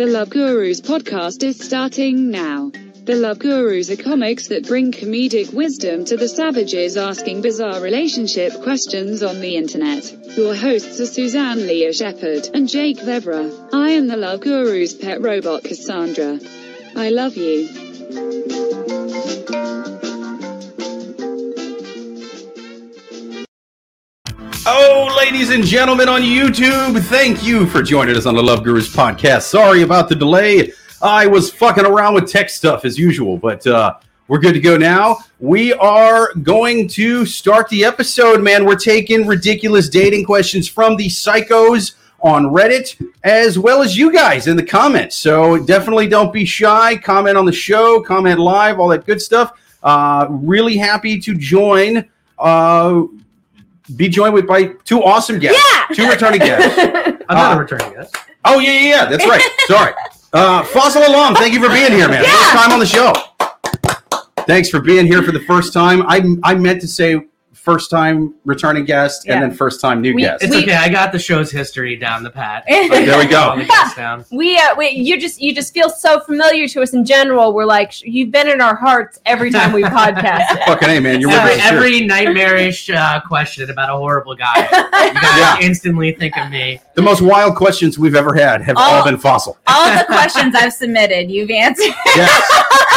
The Love Gurus podcast is starting now. The Love Gurus are comics that bring comedic wisdom to the savages asking bizarre relationship questions on the internet. Your hosts are Suzanne Lea Shepherd and Jake Vevera. I am the Love Gurus' pet robot Cassandra. I love you. Oh, ladies and gentlemen on YouTube, thank you for joining us on the Love Gurus podcast. Sorry about the delay. I was fucking around with tech stuff as usual, but uh, we're good to go now. We are going to start the episode, man. We're taking ridiculous dating questions from the psychos on Reddit, as well as you guys in the comments. So definitely don't be shy. Comment on the show, comment live, all that good stuff. Uh, really happy to join. Uh, be joined with by two awesome guests, Yeah. two returning guests. I'm not Uh, a returning guest. Oh yeah, yeah, yeah. That's right. Sorry, uh, Faisal Alam. Thank you for being here, man. First time on the show. Thanks for being here for the first time. I I meant to say first time returning guest and then first time new We- guest. It's We- okay. I got the show's history down the pat. there we go. the we uh, we you just you just feel so familiar to us in general. We're like you've been in our hearts every time we podcast. Fucking hey, man. You're Every, with us every nightmarish uh, question about a horrible guy, you guys Yeah. instantly think of me. the most wild questions we've ever had have all Oh. been Faisal. All the questions I've submitted, you've answered. Yes.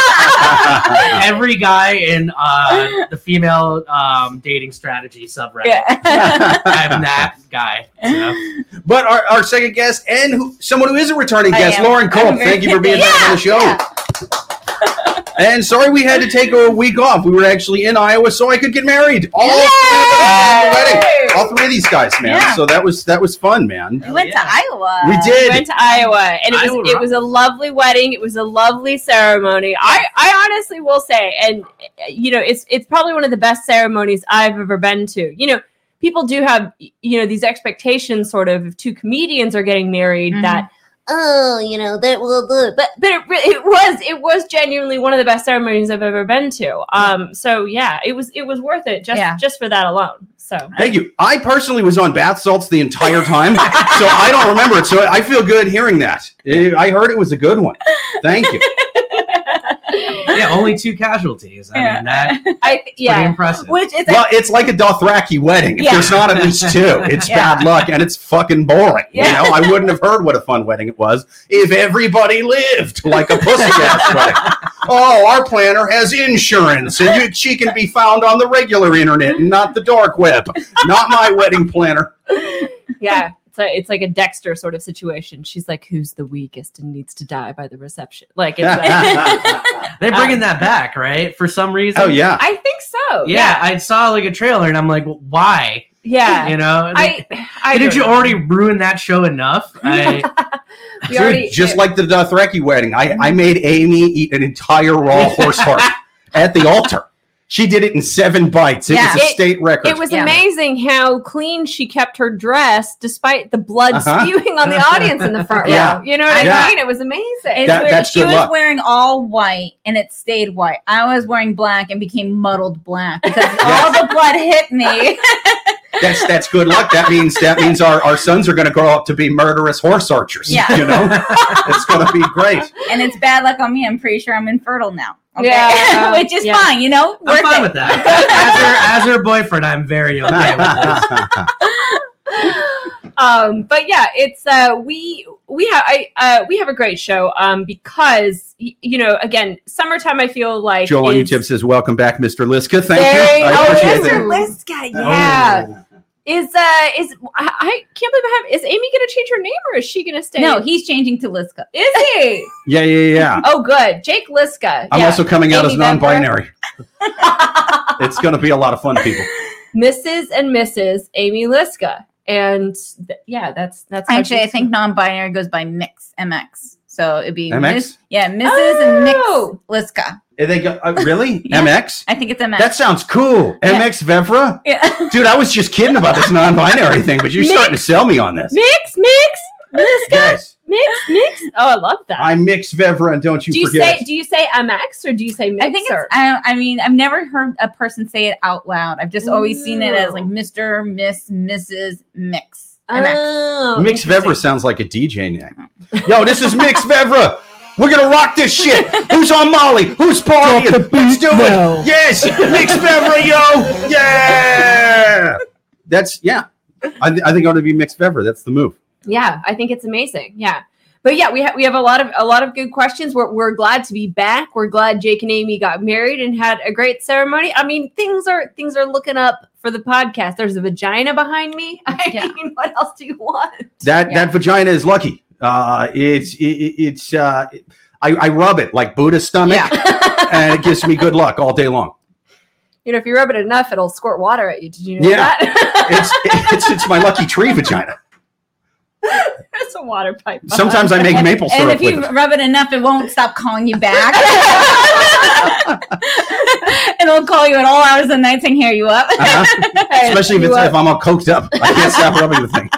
Every guy in uh, the female um, dating strategy subreddit. yeah. I'm that guy. So. but our, our second guest and who, someone who is a returning guest. Lauren Culp. Thank you for being Yeah, back on the show. And sorry we had to take a week off. We were actually in Iowa so I could get married. All three of the wedding. All three of these guys, man. Yeah. So that was that was fun, man. We went Yeah. to Iowa. We did. We did. went to Iowa, and it Iowa was it was a lovely wedding. It was a lovely ceremony. I I honestly will say, and uh, you know, it's it's probably one of the best ceremonies I've ever been to. You know, people do have you know these expectations, sort of, if two comedians are getting married, Mhm. that oh, you know, that will do. But but it, it was it was genuinely one of the best ceremonies I've ever been to. Um, so yeah, it was it was worth it just Yeah. just for that alone. So Thank you. I personally was on bath salts the entire time, so I don't remember it. So I feel good hearing that. I heard it was a good one. Thank you. Yeah, only two casualties. I mean, that I pretty impressive. Which is Well, it's like a Dothraki wedding. If Yeah. there's not at least two, it's Yeah. bad luck and it's fucking boring. Yeah. You know, I wouldn't have heard what a fun wedding it was if everybody lived like a pussy ass wedding. Oh, our planner has insurance and you, she can be found on the regular internet and not the dark web. Not my wedding planner. yeah it's, a, it's like a dexter sort of situation she's like who's the weakest and needs to die by the reception like it's like, They're bringing that back, right? For some reason. Oh, yeah. i think so Yeah, I saw like a trailer and I'm like, well, why? yeah You know? i i did don't you know. already ruin that show enough? I, we Dude, already just like the Dothraki wedding, I, I made Amy eat an entire raw horse heart at the altar. She did it in seven bites. It Yeah. was a It- state record. it was Yeah. amazing how clean she kept her dress despite the blood Uh-huh. spewing on the audience in the front Yeah. row. You know what I mean? It was amazing. That- weird. that's she good was luck. wearing all white and it stayed white. I was wearing black and became muddled black because all the blood hit me. that's that's good luck. That means that means our, our sons are going to grow up to be murderous horse archers. Yeah. you know, it's going to be great. and it's bad luck on me. I'm pretty sure I'm infertile now. Okay. Yeah. Which is Yeah. fine, you know? I'm Worth fine it. with that. As her, as her boyfriend, I'm very okay with this. um but yeah it's uh we we have i uh we have a great show um because you know again summertime i feel like Joel on is- YouTube says, "Welcome back, Mr. Liska. Thank Very- you. I oh, appreciate Mr. that." Liska, yeah Oh. Is uh is I, I can't believe I have is amy gonna change her name or is she gonna stay No, he's changing to Liska. is he Yeah, yeah, yeah. oh good jake liska I'm yeah. also coming out Amy as non-binary. it's going to be a lot of fun, people. mrs and mrs amy liska and th- yeah that's that's how Actually, I she's- think non-binary goes by Mix MX. So it'd be MX? Miss- yeah, Mrs. and Oh! Mix Liska. And they go, uh, really? Yeah. MX? I think it's MX. That sounds cool. Yeah. MX Vevera? yeah. Dude, I was just kidding about this non-binary thing, but you're Mix. starting to sell me on this. mix mix liska Yes. mix mix oh i love that I mix Vevera, and don't you, do you forget. say do you say mx or do you say mixer? I think it's. I, I mean, I've never heard a person say it out loud. I've just always seen it as like Mister, Miss, Mrs. Mix. MX. Oh, Mix Vevera sounds like a DJ name. Yo, this is Mix Vevera. We're gonna rock this shit. Who's on Molly? Who's partying? Let's do it. Yes, Mix Vevera, yo. Yeah. That's yeah. I, th- I think it ought to be Mix Vevera. That's the move. Yeah, I think it's amazing. Yeah. But yeah, we have we have a lot of a lot of good questions. We're we're glad to be back. We're glad Jake and Amy got married and had a great ceremony. I mean, things are things are looking up for the podcast. There's a vagina behind me. I Yeah. mean, what else do you want? That Yeah. that vagina is lucky. Uh, it's it, it- it's uh, I, I rub it like Buddha's stomach, and it gives me good luck all day long. you know, if you rub it enough, it'll squirt water at you. Did you know Yeah. that? It's it's it's my lucky tree vagina. it's a water pipe. Sometimes I make maple syrup. And if you rub it enough, it won't stop calling you back. It'll call you at all hours of the night and hear you up. Uh-huh. Especially if, you up? if I'm all coked up. I can't stop rubbing the thing.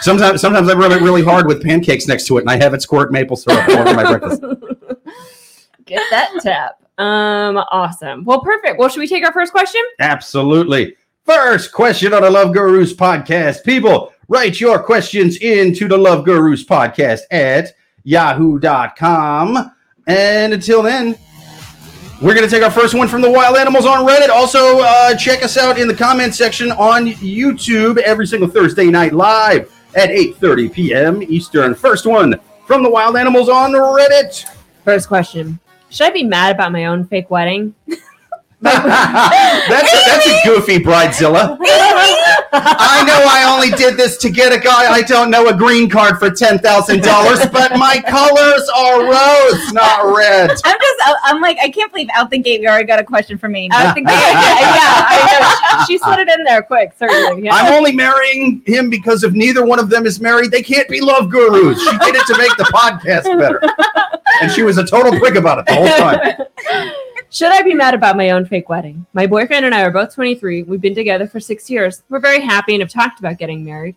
Sometimes sometimes I rub it really hard with pancakes next to it, and I have it squirt maple syrup all over my breakfast. Get that tap. Um, awesome. Well, perfect. Well, should we take our first question? Absolutely. First question on the Love Gurus podcast. People, write your questions into the Love Gurus podcast at yahoo.com. And until then, we're going to take our first one from the wild animals on Reddit. Also, uh, check us out in the comment section on YouTube every single Thursday night live at 8.30 p.m. Eastern. First one from the wild animals on Reddit. First question. Should I be mad about my own fake wedding? that's, a, that's a goofy bridezilla. I know I only did this to get a guy I don't know a green card for ten thousand dollars, but my colors are rose, not red. I'm just, I'm like, I can't believe out the gate we already got a question from me. I think yeah, yeah, I know. She, she slid it in there quick, certainly. Yeah. I'm only marrying him because if neither one of them is married, they can't be love gurus. She did it to make the podcast better, and she was a total prick about it the whole time. Should I be mad about my own fake wedding? My boyfriend and I are both 23. We've been together for six years. We're very happy and have talked about getting married.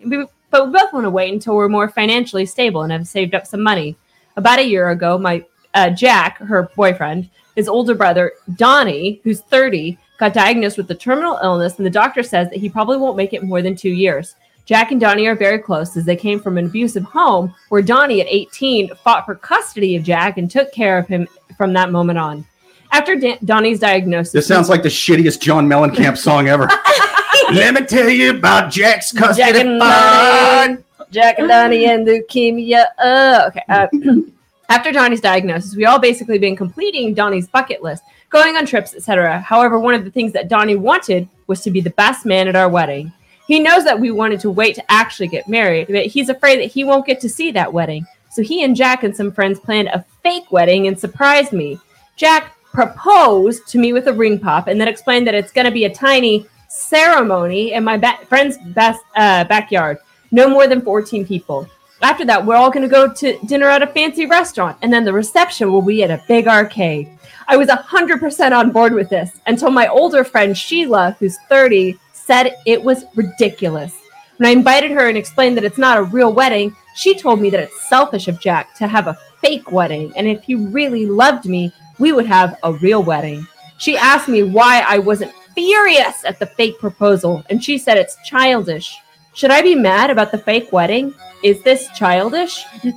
But we both want to wait until we're more financially stable and have saved up some money. About a year ago, my uh, Jack, her boyfriend, his older brother Donnie, who's 30, got diagnosed with a terminal illness, and the doctor says that he probably won't make it more than two years. Jack and Donnie are very close as they came from an abusive home where Donnie, at 18, fought for custody of Jack and took care of him from that moment on. After Dan- Donnie's diagnosis, This sounds like the shittiest John Mellencamp song ever. Let me tell you about Jack's Jack custody and fight. Donnie, Jack and Donnie and leukemia. Uh, okay. Uh, after Donnie's diagnosis, we all basically been completing Donnie's bucket list, going on trips, etc. However, one of the things that Donnie wanted was to be the best man at our wedding. He knows that we wanted to wait to actually get married, but he's afraid that he won't get to see that wedding. So he and Jack and some friends planned a fake wedding and surprised me. Jack proposed to me with a ring pop and then explained that it's going to be a tiny ceremony in my ba- friend's best uh, backyard. No more than 14 people. After that, we're all going to go to dinner at a fancy restaurant, and then the reception will be at a big arcade. I was 100% on board with this until my older friend Sheila, who's 30, said it was ridiculous. When I invited her and explained that it's not a real wedding, she told me that it's selfish of Jack to have a fake wedding, and if he really loved me, we would have a real wedding. She asked me why I wasn't furious at the fake proposal, and she said it's childish. Should I be mad about the fake wedding? Is this childish?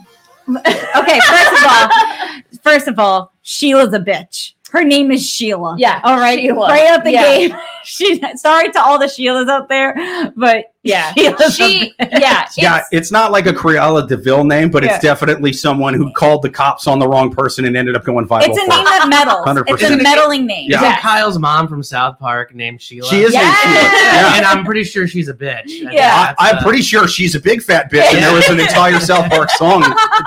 Okay, first of all, first of all, Sheila's a bitch. Her name is Sheila. Yeah, All right. Sheila. Right out the Yeah. gate. She sorry to all the Sheilas out there, but Yeah. Sheila's She, a bitch. yeah, Yeah, it's- it's not like a Cruella de Vil name, but Yeah. it's definitely someone who called the cops on the wrong person and ended up going viral. It's a name it. that meddles. 100%. It's a meddling name. Yeah. Isn't Kyle's mom from South Park named Sheila? She is named Yes! Sheila. Yeah. And I'm pretty sure she's a bitch. I yeah. I, I'm uh, pretty sure she's a big fat bitch, and there was an entire South Park song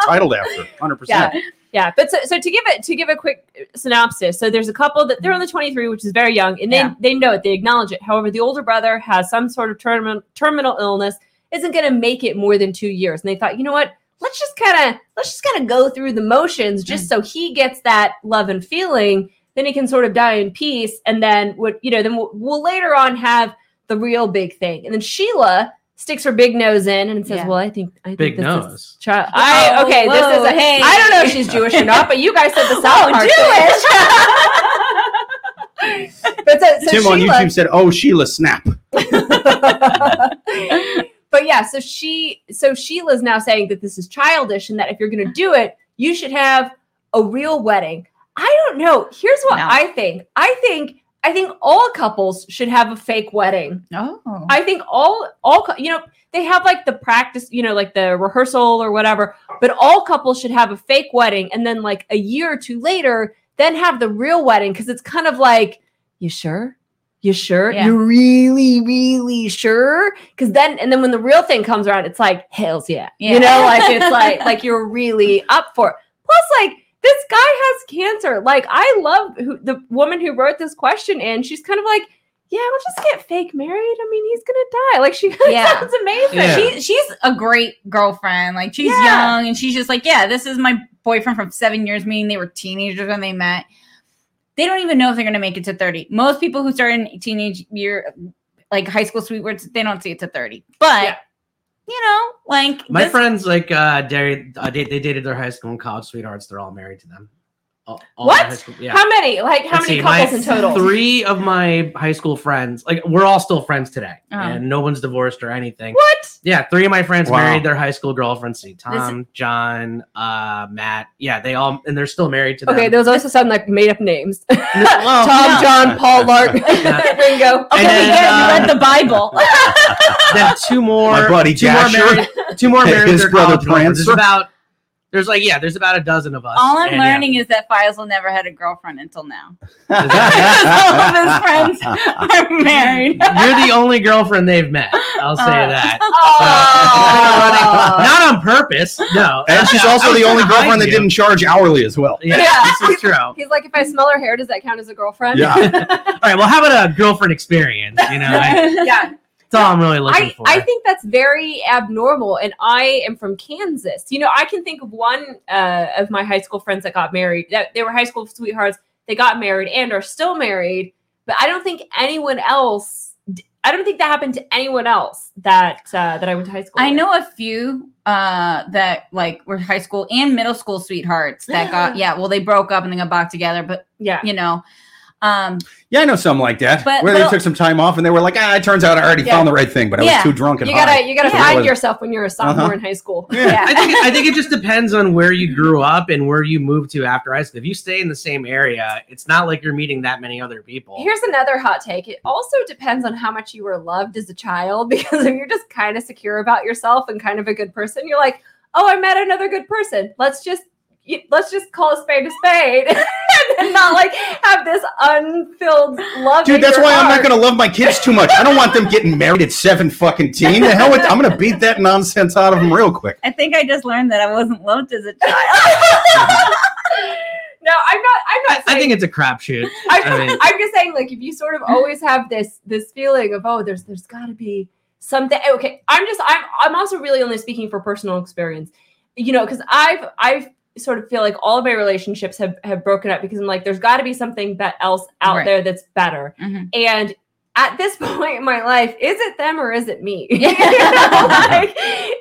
titled after. Hundred percent. Yeah but so, so to give it to give a quick uh, synopsis so there's a couple that they're on the 23 which is very young and they Yeah. they know it they acknowledge it. However the older brother has some sort of terminal terminal illness isn't going to make it more than two years and they thought you know what? Let's just kind of let's just kind of go through the motions just mm. so he gets that love and feeling then he can sort of die in peace and then what you know then we'll, we'll later on have the real big thing. And then sheila sticks her big nose in and says Yeah. well i think i think Big this nose. is child i Whoa, okay this is a, hey. i don't know if she's jewish or not but you guys said the south Oh, Park thing. but so, so Tim on YouTube said, "Oh, Sheila, snap." but yeah, so she so Sheila's now saying that this is childish and that if you're gonna do it, you should have a real wedding. I don't know. Here's what No. I think. I think I think all couples should have a fake wedding. Oh. I think all all you know they have like the practice, you know, like the rehearsal or whatever. But all couples should have a fake wedding, and then like a year or two later, then have the real wedding because it's kind of like, you sure? You sure? Yeah. You really, really sure? Because then, and then when the real thing comes around, it's like, hell's yeah, Yeah. you know, like it's like like you're really up for it. Plus, like this guy has cancer. Like I love who, the woman who wrote this question, and she's kind of like, yeah, we'll just get fake married. I mean, he's gonna die. Like she Yeah. sounds amazing. Yeah. She she's a great girlfriend. Like she's Yeah. young and she's just like, yeah, this is my boyfriend from seven years. Meaning they were teenagers when they met. They don't even know if they're gonna make it to thirty. Most people who start in teenage year, like high school sweethearts, they don't see it to thirty. But Yeah. You know, like My this- friends, like, uh, they, uh, they, they dated their high school and college sweethearts. They're all married to them. All, all What? high school- yeah. How many? Like how Let's many see, my couples in total? Three of my high school friends, like, we're all still friends today, Uh-huh. and no one's divorced or anything. What? Yeah, three of my friends Wow. married their high school girlfriends. See, Tom, John, uh, Matt. Yeah, they all, and they're still married to them. Okay, those also sound like made up names. Well, Tom, no. John, Paul, Lark, Ringo. Okay, And then, we get it. You uh, read the Bible. then two more. My buddy two more married. Two more married. His their brother college girlfriends. Prancer. about. There's like yeah, there's about a dozen of us. All I'm and, yeah. learning is that Faisal never had a girlfriend until now. All all of his friends are married. You're the only girlfriend they've met. I'll say Uh, that. Oh. Not on purpose. No. And she's I also the only trying to girlfriend that didn't charge hourly as well. Yeah, Yeah. this is true. He's like, if I smell her hair, does that count as a girlfriend? Yeah. All right. Well, how about a girlfriend experience? You know, I, yeah. That's all I'm really looking I, for. I think that's very abnormal. And I am from Kansas. You know, I can think of one uh, of my high school friends that got married. That they were high school sweethearts. They got married and are still married. But I don't think anyone else. I don't think that happened to anyone else that uh, that I went to high school. I with. know a few uh that like were high school and middle school sweethearts that got yeah, well they broke up and then got back together, but Yeah. you know, um Yeah, I know something like that. But- where but- they took some time off and they were like, ah, it turns out I already Yeah. found the right thing, but I Yeah. was too drunk and You gotta you gotta find yourself when you're a sophomore Uh-huh. in high school. Yeah. I think I think it just depends on where you grew up and where you moved to after high school. If you stay in the same area, it's not like you're meeting that many other people. Here's another hot take. It also depends on how much you were loved as a child because if you're just kind of secure about yourself and kind of a good person, you're like, "Oh, I met another good person. Let's just y- let's just call a spade a spade." and not like have this unfilled love. Dude, in that's your why I'm not going to love my kids too much. I don't want them getting married at seven fucking teen. The hell with, I'm going to beat that nonsense out of them real quick. I think I just learned that I wasn't loved as a child. No, I'm not. I'm not. I, I think it's a crapshoot. I'm, I mean- I'm just saying, like, if you sort of always have this this feeling of, oh, there's there's got to be something. Okay, I'm just I'm I'm also really only speaking for personal experience, you know, because I've I've sort of feel like all of my relationships have have broken up because I'm like, there's got to be something that else out Right. there that's better, Mhm. and. At this point in my life, is it them or is it me? Yeah. You know, like,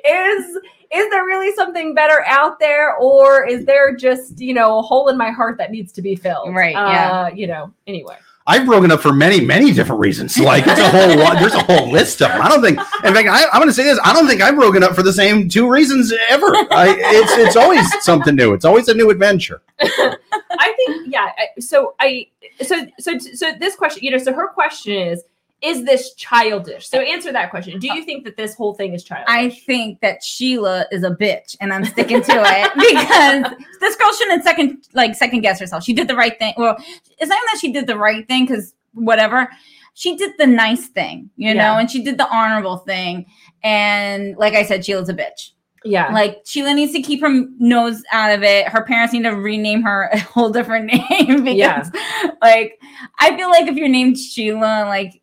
is is there really something better out there, or is there just you know a hole in my heart that needs to be filled? Right, yeah. Uh, you know. Anyway. I've broken up for many, many different reasons. Like it's a whole lot. There's a whole list of them. I don't think. In fact, I, I'm going to say this. I don't think I've broken up for the same two reasons ever. I, it's it's always something new. It's always a new adventure. I think yeah. So I so so so this question, you know, so her question is is this childish? So answer that question. Do you think that this whole thing is childish? I think that Sheila is a bitch, and I'm sticking to it because this girl shouldn't second like second guess herself. She did the right thing. Well, it's not even that she did the right thing because whatever. She did the nice thing, you Yeah. know, and she did the honorable thing. And like I said, Sheila's a bitch. yeah. Like Sheila needs to keep her nose out of it. Her parents need to rename her a whole different name because, Yeah. like, I feel like if you're named Sheila, like,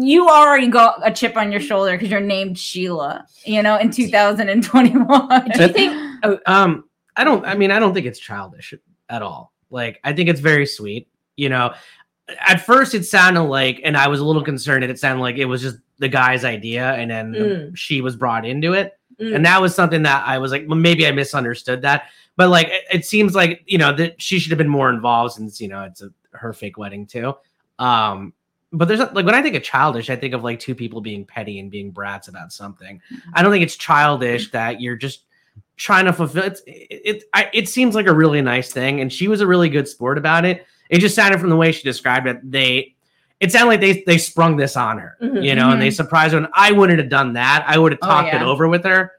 you already got a chip on your shoulder because you're named Sheila. You know, in 2021. Do you think Um, I don't. I mean, I don't think it's childish at all. Like, I think it's very sweet. You know, at first it sounded like, and I was a little concerned. that It sounded like it was just the guy's idea, and then Mm. she was brought into it. Mm. and that was something that I was like, well, maybe I misunderstood that. But like, it, it seems like you know that she should have been more involved since you know it's a, her fake wedding too. Um, but there's like when I think of childish, I think of like two people being petty and being brats about something. I don't think it's childish that you're just trying to fulfill it. It, I, it seems like a really nice thing, and she was a really good sport about it. It just sounded from the way she described it. They, it sounded like they they sprung this on her, Mhm. you know, and they surprised her. And I wouldn't have done that. I would have Oh, talked it over with her,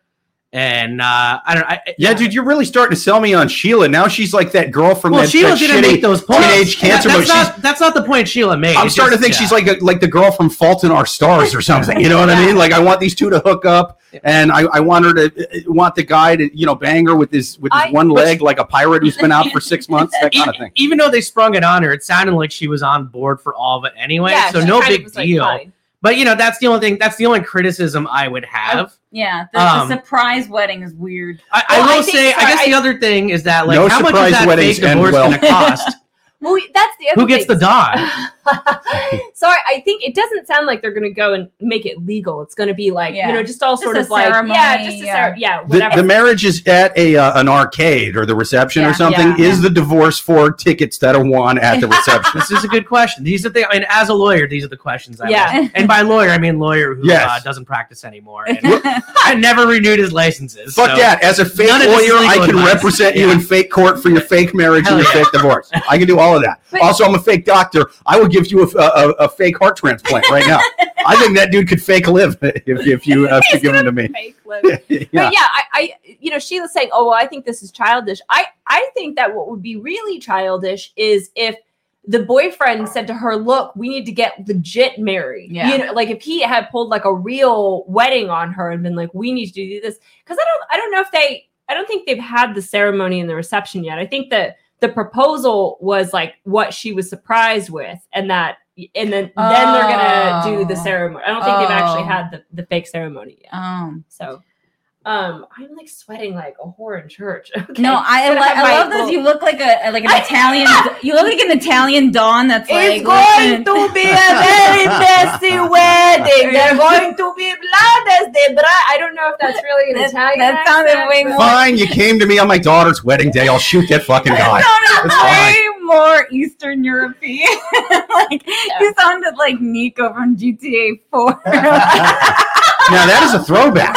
and uh I don't. I, Yeah, dude, you're really starting to sell me on Sheila. Now she's like that girl from Well, that, Sheila that didn't shitty make those points. teenage cancer That- that's, not, that's not the point Sheila made. I'm It's starting to think yeah. she's like a, like the girl from Fault in Our Stars or something. You know what I mean? Like I want these two to hook up, and I, I want her to uh, want the guy to you know bang her with his with his I- one leg like a pirate who's been out for six months. That kind of thing. Even though they sprung it on her, it sounded like she was on board for all of it anyway. Yeah, so no big was like, deal. fine. But you know, that's the only thing. That's the only criticism I would have. Yeah, the, Um, the surprise wedding is weird. I, Well, I I will think- say, I sorry, guess the other thing is that like, No how much surprise is that weddings fake end divorce well. going to cost? Well, that's the other Who gets the thing. dog? so I, I think it doesn't sound like they're going to go and make it legal. It's going to be like Yeah. you know just all Just sort a of like ceremony, yeah, just a yeah. cer- yeah, The, whatever. the marriage is at a uh, an arcade or the reception Yeah, or something. yeah, is the divorce for tickets that are won at the reception? this is a good question. These are the. I mean, as a lawyer, these are the questions I. Yeah. want. And by lawyer, I mean lawyer who Yes. uh, doesn't practice anymore and I never renewed his licenses. Fuck so- that! As a fake None of this is lawyer, I can advice. represent you in fake court for your fake marriage and Hell your fake divorce. I can do all of that. But- also, I'm a fake doctor. I will give you a, a, a fake heart transplant right now. I think that dude could fake live if, if you uh, He's give him to gonna me. fake live. yeah. But yeah, I, I, you know, Sheila's saying, "Oh, well, I think this is childish." I, I think that what would be really childish is if the boyfriend said to her, "Look, we need to get legit married." Yeah. You know, like if he had pulled like a real wedding on her and been like, "We need to do this," because I don't, I don't know if they, I don't think they've had the ceremony and the reception yet. I think that the proposal was like what she was surprised with, and that. And then, then they're gonna do the Oh. ceremony. I don't think they've actually Oh. had the, the fake ceremony yet. um, So, um, I'm like sweating like a whore in church. Okay. no, I, I'm lo- I my love this. You look like a like an Italian. you look like an Italian don. That's It's like going listen. to be a very messy wedding. They're going to be blood as they bra. I don't know if that's really an That- Italian. that sounded accent, way more- Fine, you came to me on my daughter's wedding day. I'll shoot that fucking guy. sounded It's fine. way more Eastern European. like you sounded like Niko from GTA 4. Now that is a throwback.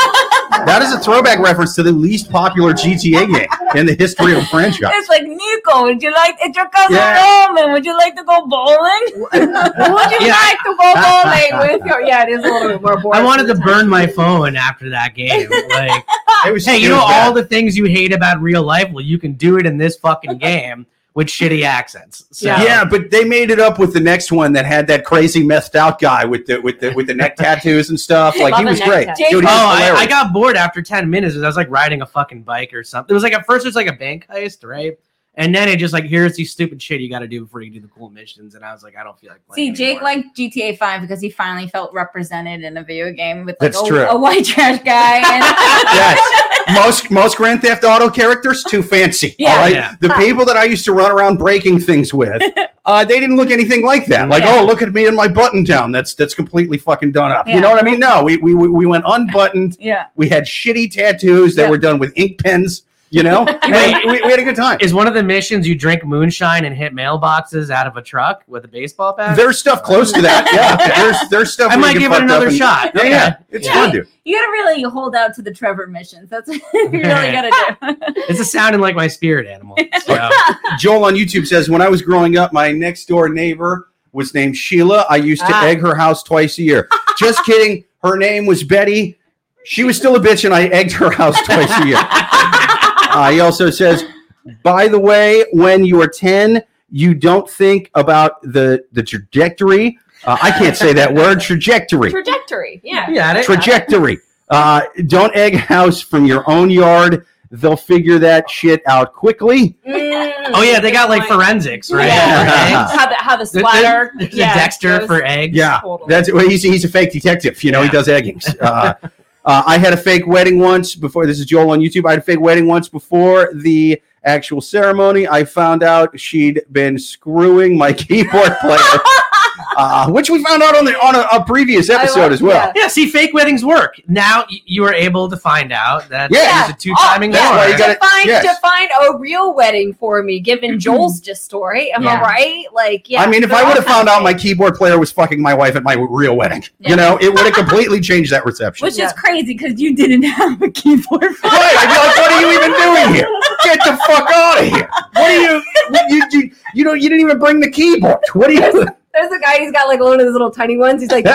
That is a throwback reference to the least popular GTA game in the history of the franchise. it's like Niko, would you like it's your cousin Yeah. Roman? Would you like to go bowling? Would you Yeah. like to go bowling with your? Yeah, it is a little bit more boring. I wanted to burn my phone after that game. Like, It was, hey, you know bad. all the things you hate about real life? Well, you can do it in this fucking game with shitty accents. So, Yeah. Yeah, but they made it up with the next one that had that crazy methed out guy with the with the with the neck tattoos and stuff. Like he was great. Dude, he was Oh, I. I got bored after 10 minutes. I was like riding a fucking bike or something. It was like at first it was like a bank heist, right? And then it just like here's these stupid shit you got to do before you do the cool missions. And I was like, I don't feel like See. Jake anymore. liked GTA 5 because he finally felt represented in a video game with like That's a, true. a white trash guy. And Yes. most most Grand Theft Auto characters too fancy. Yeah. all right? Yeah. The people that I used to run around breaking things with, uh, they didn't look anything like that. Like, Yeah. oh, look at me in my button down. That's that's completely fucking done up. Yeah. You know what I mean? No, we we we we went unbuttoned. yeah. We had shitty tattoos that Yeah. were done with ink pens. You know, And we, we had a good time. Is one of the missions you drink moonshine and hit mailboxes out of a truck with a baseball bat? There's stuff close to that. Yeah, there's there's stuff. I might give it fucked up another and- shot. Yeah, yeah, it's Yeah. fun, dude. You gotta really hold out to the Trevor missions. That's what you really gotta do. This is sounding like my spirit animal. So, Joel on YouTube says, when I was growing up, my next door neighbor was named Sheila. I used to Ah. egg her house twice a year. Just kidding. Her name was Betty. She was still a bitch, and I egged her house twice a year. Uh, he also says, by the way, when you are 10, you don't think about the, the trajectory. Uh, I can't say that word, trajectory. trajectory. Yeah. yeah, it- Trajectory. Uh, don't egg house from your own yard. They'll figure that shit out quickly. Mm, oh yeah, they got like forensics, right? Yeah. For. How the how the There- splatter. There's yeah, a Dexter goes- for eggs. Yeah, Totally. that's well, he's he's a fake detective. You know, he does eggings. Uh, uh, I had a fake wedding once before. This is Joel on YouTube. I had a fake wedding once before the actual ceremony. I found out she'd been screwing my keyboard player. uh, which we found out on the on a, a previous episode love- as well. yeah. Yeah, see, fake weddings work. Now you are able to find out that Yeah. there's a two timing Oh, yeah, why you gotta- to find yes. to find a real wedding for me, given Joel's just story. Am Yeah. I right? Like, yeah. I mean, if I would have found out my keyboard player was fucking my wife at my real wedding, Yeah. you know, it would have completely changed that reception. Which Yeah. is crazy because you didn't have a keyboard. Right, I'd be like, what are you even doing here? Get the fuck out of here! What are you? You you you know you didn't even bring the keyboard. What are you? There's a guy. He's got like one of those little tiny ones. He's like,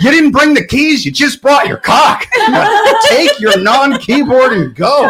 You didn't bring the keys. You just brought your cock. Take your non-keyboard and go.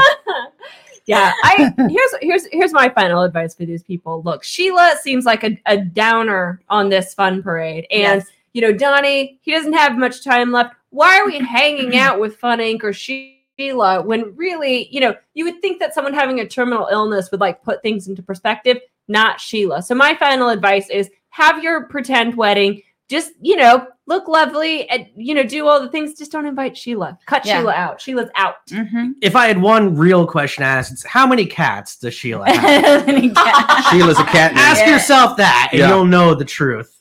yeah. I here's here's here's my final advice for these people. Look, Sheila seems like a, a downer on this fun parade, and Yes. you know Donnie, he doesn't have much time left. Why are we hanging out with Fun Inc. or Sheila when really, you know, you would think that someone having a terminal illness would like put things into perspective, not Sheila. So my final advice is have your pretend wedding. Just, you know, look lovely and, you know, do all the things. Just don't invite Sheila. Cut Yeah. Sheila out. Sheila's out. Mm-hmm. If I had one real question to ask, it's how many cats does Sheila have? Sheila's a cat name. ask Yeah. yourself that, and Yeah. you'll know the truth.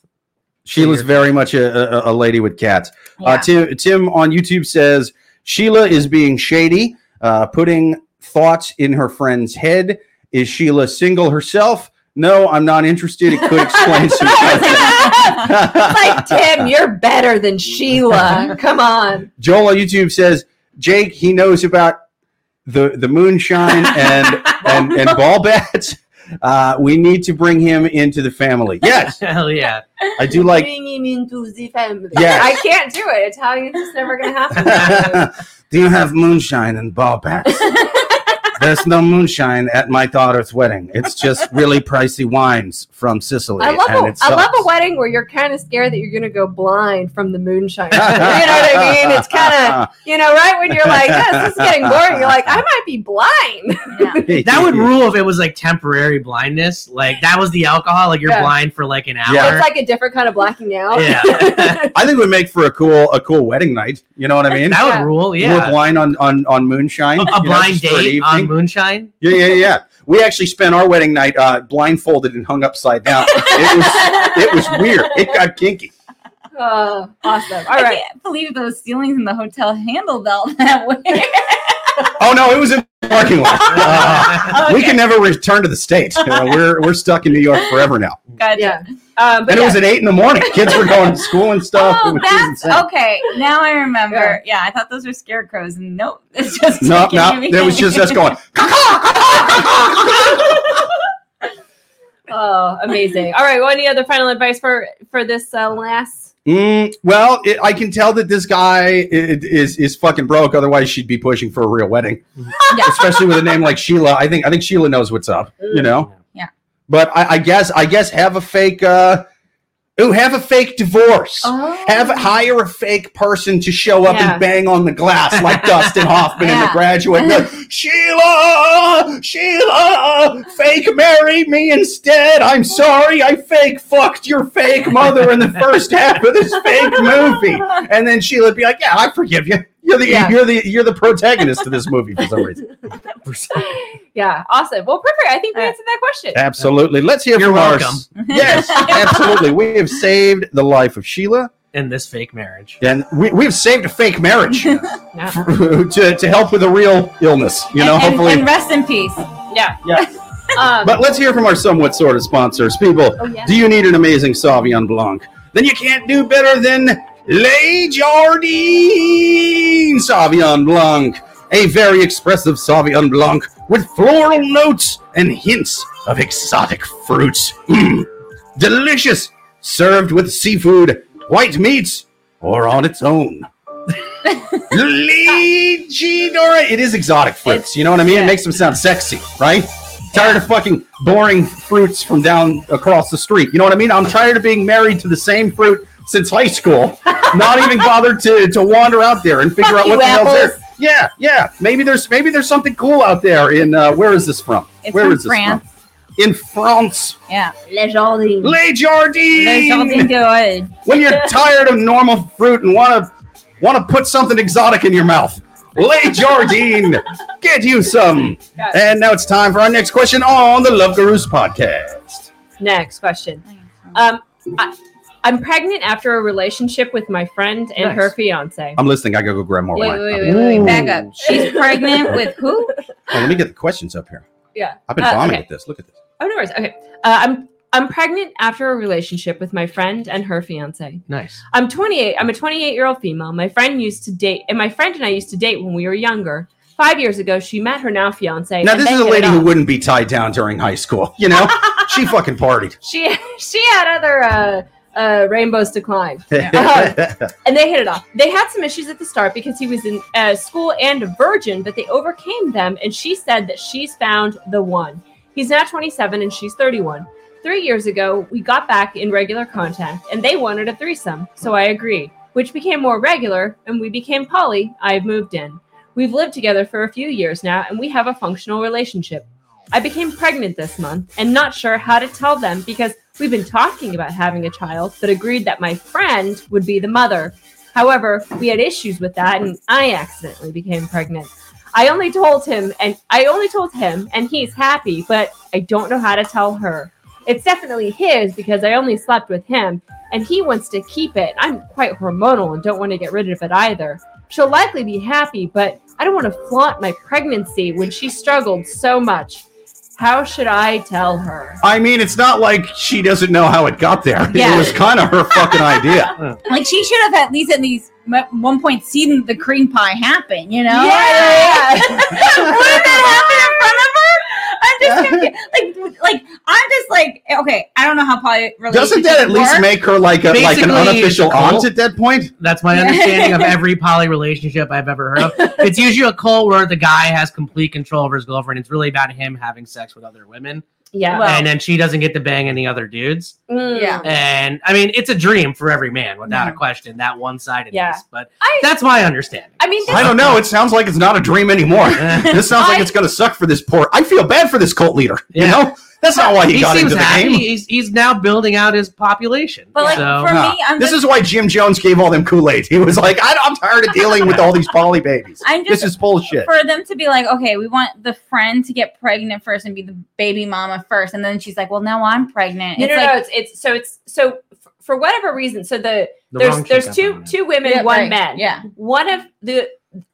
Sheila's very much a, a, a lady with cats. Uh, Tim, Tim on YouTube says Sheila is being shady, uh, putting thoughts in her friend's head. Is Sheila single herself? No, I'm not interested. It could explain some It's like Tim, you're better than Sheila. Come on. Joel on YouTube says Jake he knows about the the moonshine and and, and ball bats. Uh, we need to bring him into the family. Yes, Hell yeah. I do like. Bring him into the family. Yes. I can't do it. Italian's just never going to happen. do you have moonshine and ball bats? There's no moonshine at my daughter's wedding. It's just really pricey wines from Sicily. I love and a, love a wedding where you're kind of scared that you're going to go blind from the moonshine. you know what I mean? It's kind of, you know, right when you're like, yes, this is getting boring. You're like, I might be blind. Yeah. That would rule if it was like temporary blindness. Like that was the alcohol. Like you're Yeah. blind for like an hour. Yeah. It's like a different kind of blacking out. Yeah. I think it would make for a cool a cool wedding night. You know what I mean? that would Yeah. rule. We're Yeah. blind on on on moonshine. A, a blind just date on evening. Moonshine. Yeah, yeah, yeah. We actually spent our wedding night uh, blindfolded and hung upside down. It was it was weird. It got kinky. Uh, awesome. All I right. can't believe those ceilings in the hotel handled all that way. Oh no, it was in the parking lot. Uh, we can never return to the states. You know, we're we're stuck in New York forever now. gotcha. Yeah. Um, but And it was at eight in the morning. Kids were going to school and stuff. Oh, was that's okay. Now I remember. Yeah. I thought those were scarecrows. and Nope, it's just No, chicken no, movie. it was just us going. Oh, amazing! All right. Well, any other final advice for for this uh, last? Mm, well, it, I can tell that this guy i- is is fucking broke. Otherwise, she'd be pushing for a real wedding, Yeah. especially with a name like Sheila. I think I think Sheila knows what's up. You know. Yeah. But I, I guess I guess have a fake. uh Ooh, have a fake divorce. Oh. Have hire a fake person to show up Yeah. and bang on the glass like Dustin Hoffman in The Graduate. Sheila, Sheila, fake marry me instead. I'm sorry, I fake fucked your fake mother in the first half of this fake movie. And then Sheila'd be like, "Yeah, I forgive you. You're the Yeah. you're the you're the protagonist of this movie for some reason." Yeah. Awesome. Well, perfect. I think we answered that question. Absolutely. Let's hear You're from our yes, absolutely. We have saved the life of Sheila, In this fake marriage. and we, we've saved a fake marriage. Yeah. to, to help with a real illness, you know, and, and- hopefully. and rest in peace. Yeah. Yeah. Um, but let's hear from our somewhat sort of sponsors. People, oh, yeah. do you need an amazing Sauvignon Blanc? Then you can't do better than Le Jardine Sauvignon Blanc. A very expressive Sauvignon Blanc with floral notes and hints of exotic fruits. Mm. Delicious, served with seafood, white meats, or on its own. Legidora. It is exotic fruits. You know what I mean? It makes them sound sexy, right? Tired of fucking boring fruits from down across the street. You know what I mean? I'm tired of being married to the same fruit since high school. Not even bothered to, to wander out there and figure Fuck out what you, the hell's there. Yeah, yeah. Maybe there's maybe there's something cool out there in uh, where is this from? It's Where from is this France. from? In France. Yeah. Le Jardin. Le There's something Jardine. good. When you're tired of normal fruit and want to want to put something exotic in your mouth. Le Jardine. Get you some. Got it. And now it's time for our next question on the Love Gurus podcast. Next question. Um, I, I'm pregnant after a relationship with my friend and Nice. her fiance. I'm listening. I gotta go grab more Wait, wine. wait, Okay. wait, wait, back up. She's pregnant with who? Oh, let me get the questions up here. Yeah. I've been Uh, bombing okay. with this. Look at this. Oh no worries. Okay. Uh, I'm I'm pregnant after a relationship with my friend and her fiance. Nice. I'm 28. I'm a 28 year old female. My friend used to date, and my friend and I used to date when we were younger. Five years ago, she met her now fiance. Now this is a lady who wouldn't be tied down during high school. You know, she fucking partied. She she had other uh, uh, rainbows to climb, and they hit it off. They had some issues at the start because he was in uh, school and a virgin, but they overcame them. And she said that she's found the one. He's now 27 and she's 31. Three years ago, we got back in regular contact, and they wanted a threesome, so I agreed, which became more regular, and we became poly. I've moved in. We've lived together for a few years now, and we have a functional relationship. I became pregnant this month and not sure how to tell them because we've been talking about having a child, but agreed that my friend would be the mother. However, we had issues with that and I accidentally became pregnant. I only told him and I only told him and he's happy, but I don't know how to tell her. It's definitely his because I only slept with him and he wants to keep it. I'm quite hormonal and don't want to get rid of it either. She'll likely be happy, but I don't want to flaunt my pregnancy when she struggled so much. How should I tell her? I mean, it's not like she doesn't know how it got there. Yeah. It was kind of her fucking idea. Like she should have at least at least at one point seen the cream pie happen. You know? Yeah. Wouldn't that happen in front of her? I'm just confused. like, like I'm just like, okay, I don't know how poly Doesn't that at least work. make her like a like an Basically, unofficial Nicole- aunt at that point? That's my understanding of every poly relationship I've ever heard of. It's usually a cult where the guy has complete control over his girlfriend. It's really about him having sex with other women, Yeah. Well- and then she doesn't get to bang any other dudes. Mm. Yeah. And I mean, it's a dream for every man, without a Mhm. question. That one sidedness, Yeah. but I, that's my understanding. I mean, I don't know. It sounds like it's not a dream anymore. this sounds like it's going to suck for this poor. I feel bad for this cult leader. You know, that's not why he, he got seems into the happy. game. He's he's now building out his population. But like so, for Nah. me, I'm This just, is why Jim Jones gave all them Kool Aid. He was like, I, "I'm tired of dealing with all these poly babies. I'm just, This is bullshit." for them to be like, okay, we want the friend to get pregnant first and be the baby mama first, and then she's like, well, now I'm pregnant. no, it's no, like, no. It's, it's so it's so for whatever reason. So the, the there's there's two two women, Yeah, one right. man. Yeah. One of the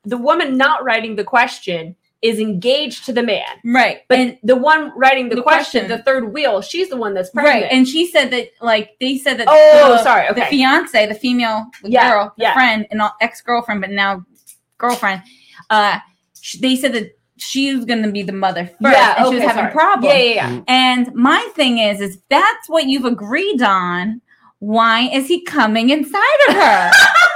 the woman not writing the question is engaged to the man, right, but and the one writing the, The question, question. the third wheel, she's the one that's pregnant. right, and she said that like they said that. oh, the, sorry. The fiance, the female the Yeah, girl, the yeah. friend, and ex girlfriend, but now girlfriend. Uh, they said that she was going to be the mother first, yeah. and she was having sorry. problems. Yeah, yeah, yeah. And my thing is, is that's what you've agreed on. Why is he coming inside of her?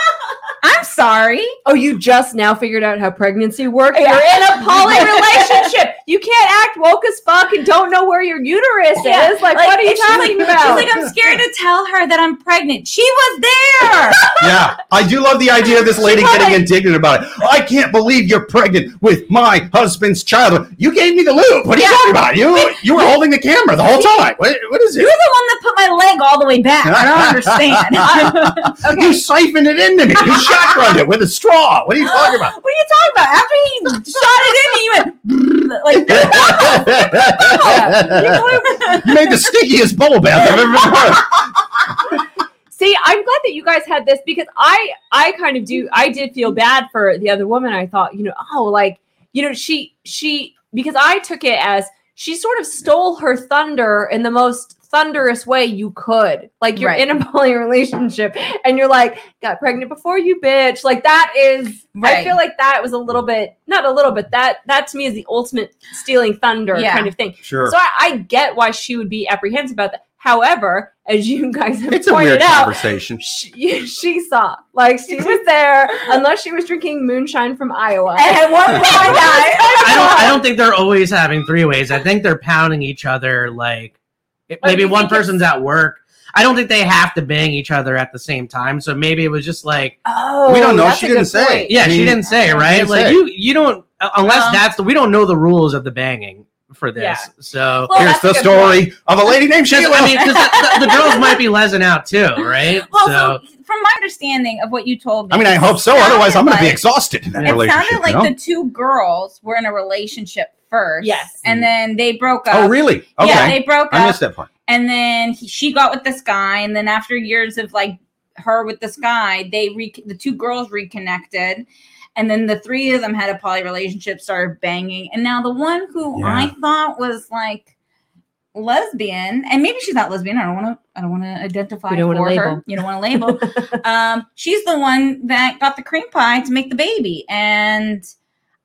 I'm sorry. Oh, you just now figured out how pregnancy works? Yeah. You're in a poly relationship. You can't act woke as fuck and don't know where your uterus Yeah, is. Like, what are you talking like, about? She's like, I'm scared to tell her that I'm pregnant. She was there. yeah, I do love the idea of this lady getting indignant about it. I can't believe you're pregnant with my husband's child. You gave me the loop. What are you talking about? You you were holding the camera the whole time. What, what is it? You're the one that put my leg all the way back. I don't understand. You siphoned it into me. You shotgunned it with a straw. What are you talking about? What are you talking about? After he shot it in me, you went like you made the stickiest bubble bath I've ever heard. See, I'm glad that you guys had this because I I kind of do I did feel bad for the other woman. I thought, you know, oh, like, you know, she she because I took it as she sort of stole her thunder in the most thunderous way you could. Like you're Right. in a poly relationship and you're like, got pregnant before you, bitch. Like that is I feel like that was a little bit not a little bit, that that to me is the ultimate stealing thunder Yeah. kind of thing. Sure. So I, I get why she would be apprehensive about that. However, as you guys have It's a pointed weird out, conversation. she, she saw like she was there unless she was drinking moonshine from Iowa. and at one point I, I don't. I don't think they're always having three ways. I think they're pounding each other. Like it- maybe one person's at work. I don't think they have to bang each other at the same time. So maybe it was just like, oh, We don't know. She didn't say. point. yeah, I she didn't say she right. didn't Like say. you, you don't uh, unless Um, that's the we don't know the rules of the banging for this. Yeah. So Well, Here's the good story of a lady named Just- Sheila. I mean, because the, the girls might be lesing out too, right? well, so so from my understanding of what you told me, I mean, I hope so. sounded Otherwise, I'm going to be exhausted in that It It relationship. sounded like you know? the two girls were in a relationship first. Yes. And then they broke up. oh, really? Okay. Yeah, they broke I up. I missed that part. and then he, she got with this guy, and then after years of like her with this guy, they re- the two girls reconnected. And then the three of them had a poly relationship, started banging. And now the one who I thought was like lesbian, and maybe she's not lesbian. I don't want to. I don't want to identify We don't wanna label. her. You don't want to label. um, she's the one that got the cream pie to make the baby, and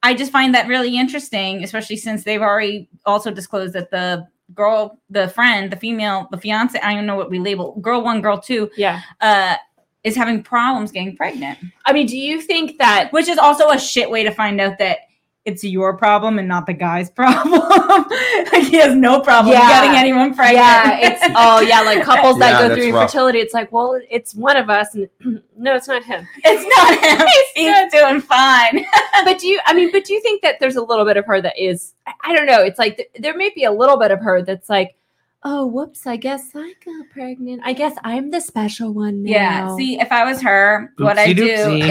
I just find that really interesting, especially since they've already also disclosed that the girl, the friend, the female, the fiance. I don't know what we label girl one, girl two, Yeah. uh, is having problems getting pregnant, I mean, do you think that which is also a shit way to find out that. It's your problem and not the guy's problem. like he has no problem Yeah. getting anyone pregnant. yeah, it's oh yeah, like couples that Yeah, go that's through rough. infertility, it's like, well, it's one of us and no, it's not him. it's not him. He's doing fine. but do you I mean, but do you think that there's a little bit of her that is I, I don't know, it's like th- there may be a little bit of her that's like, oh whoops, I guess I got pregnant. I guess I'm the special one now. Yeah. See, if I was her, what I do is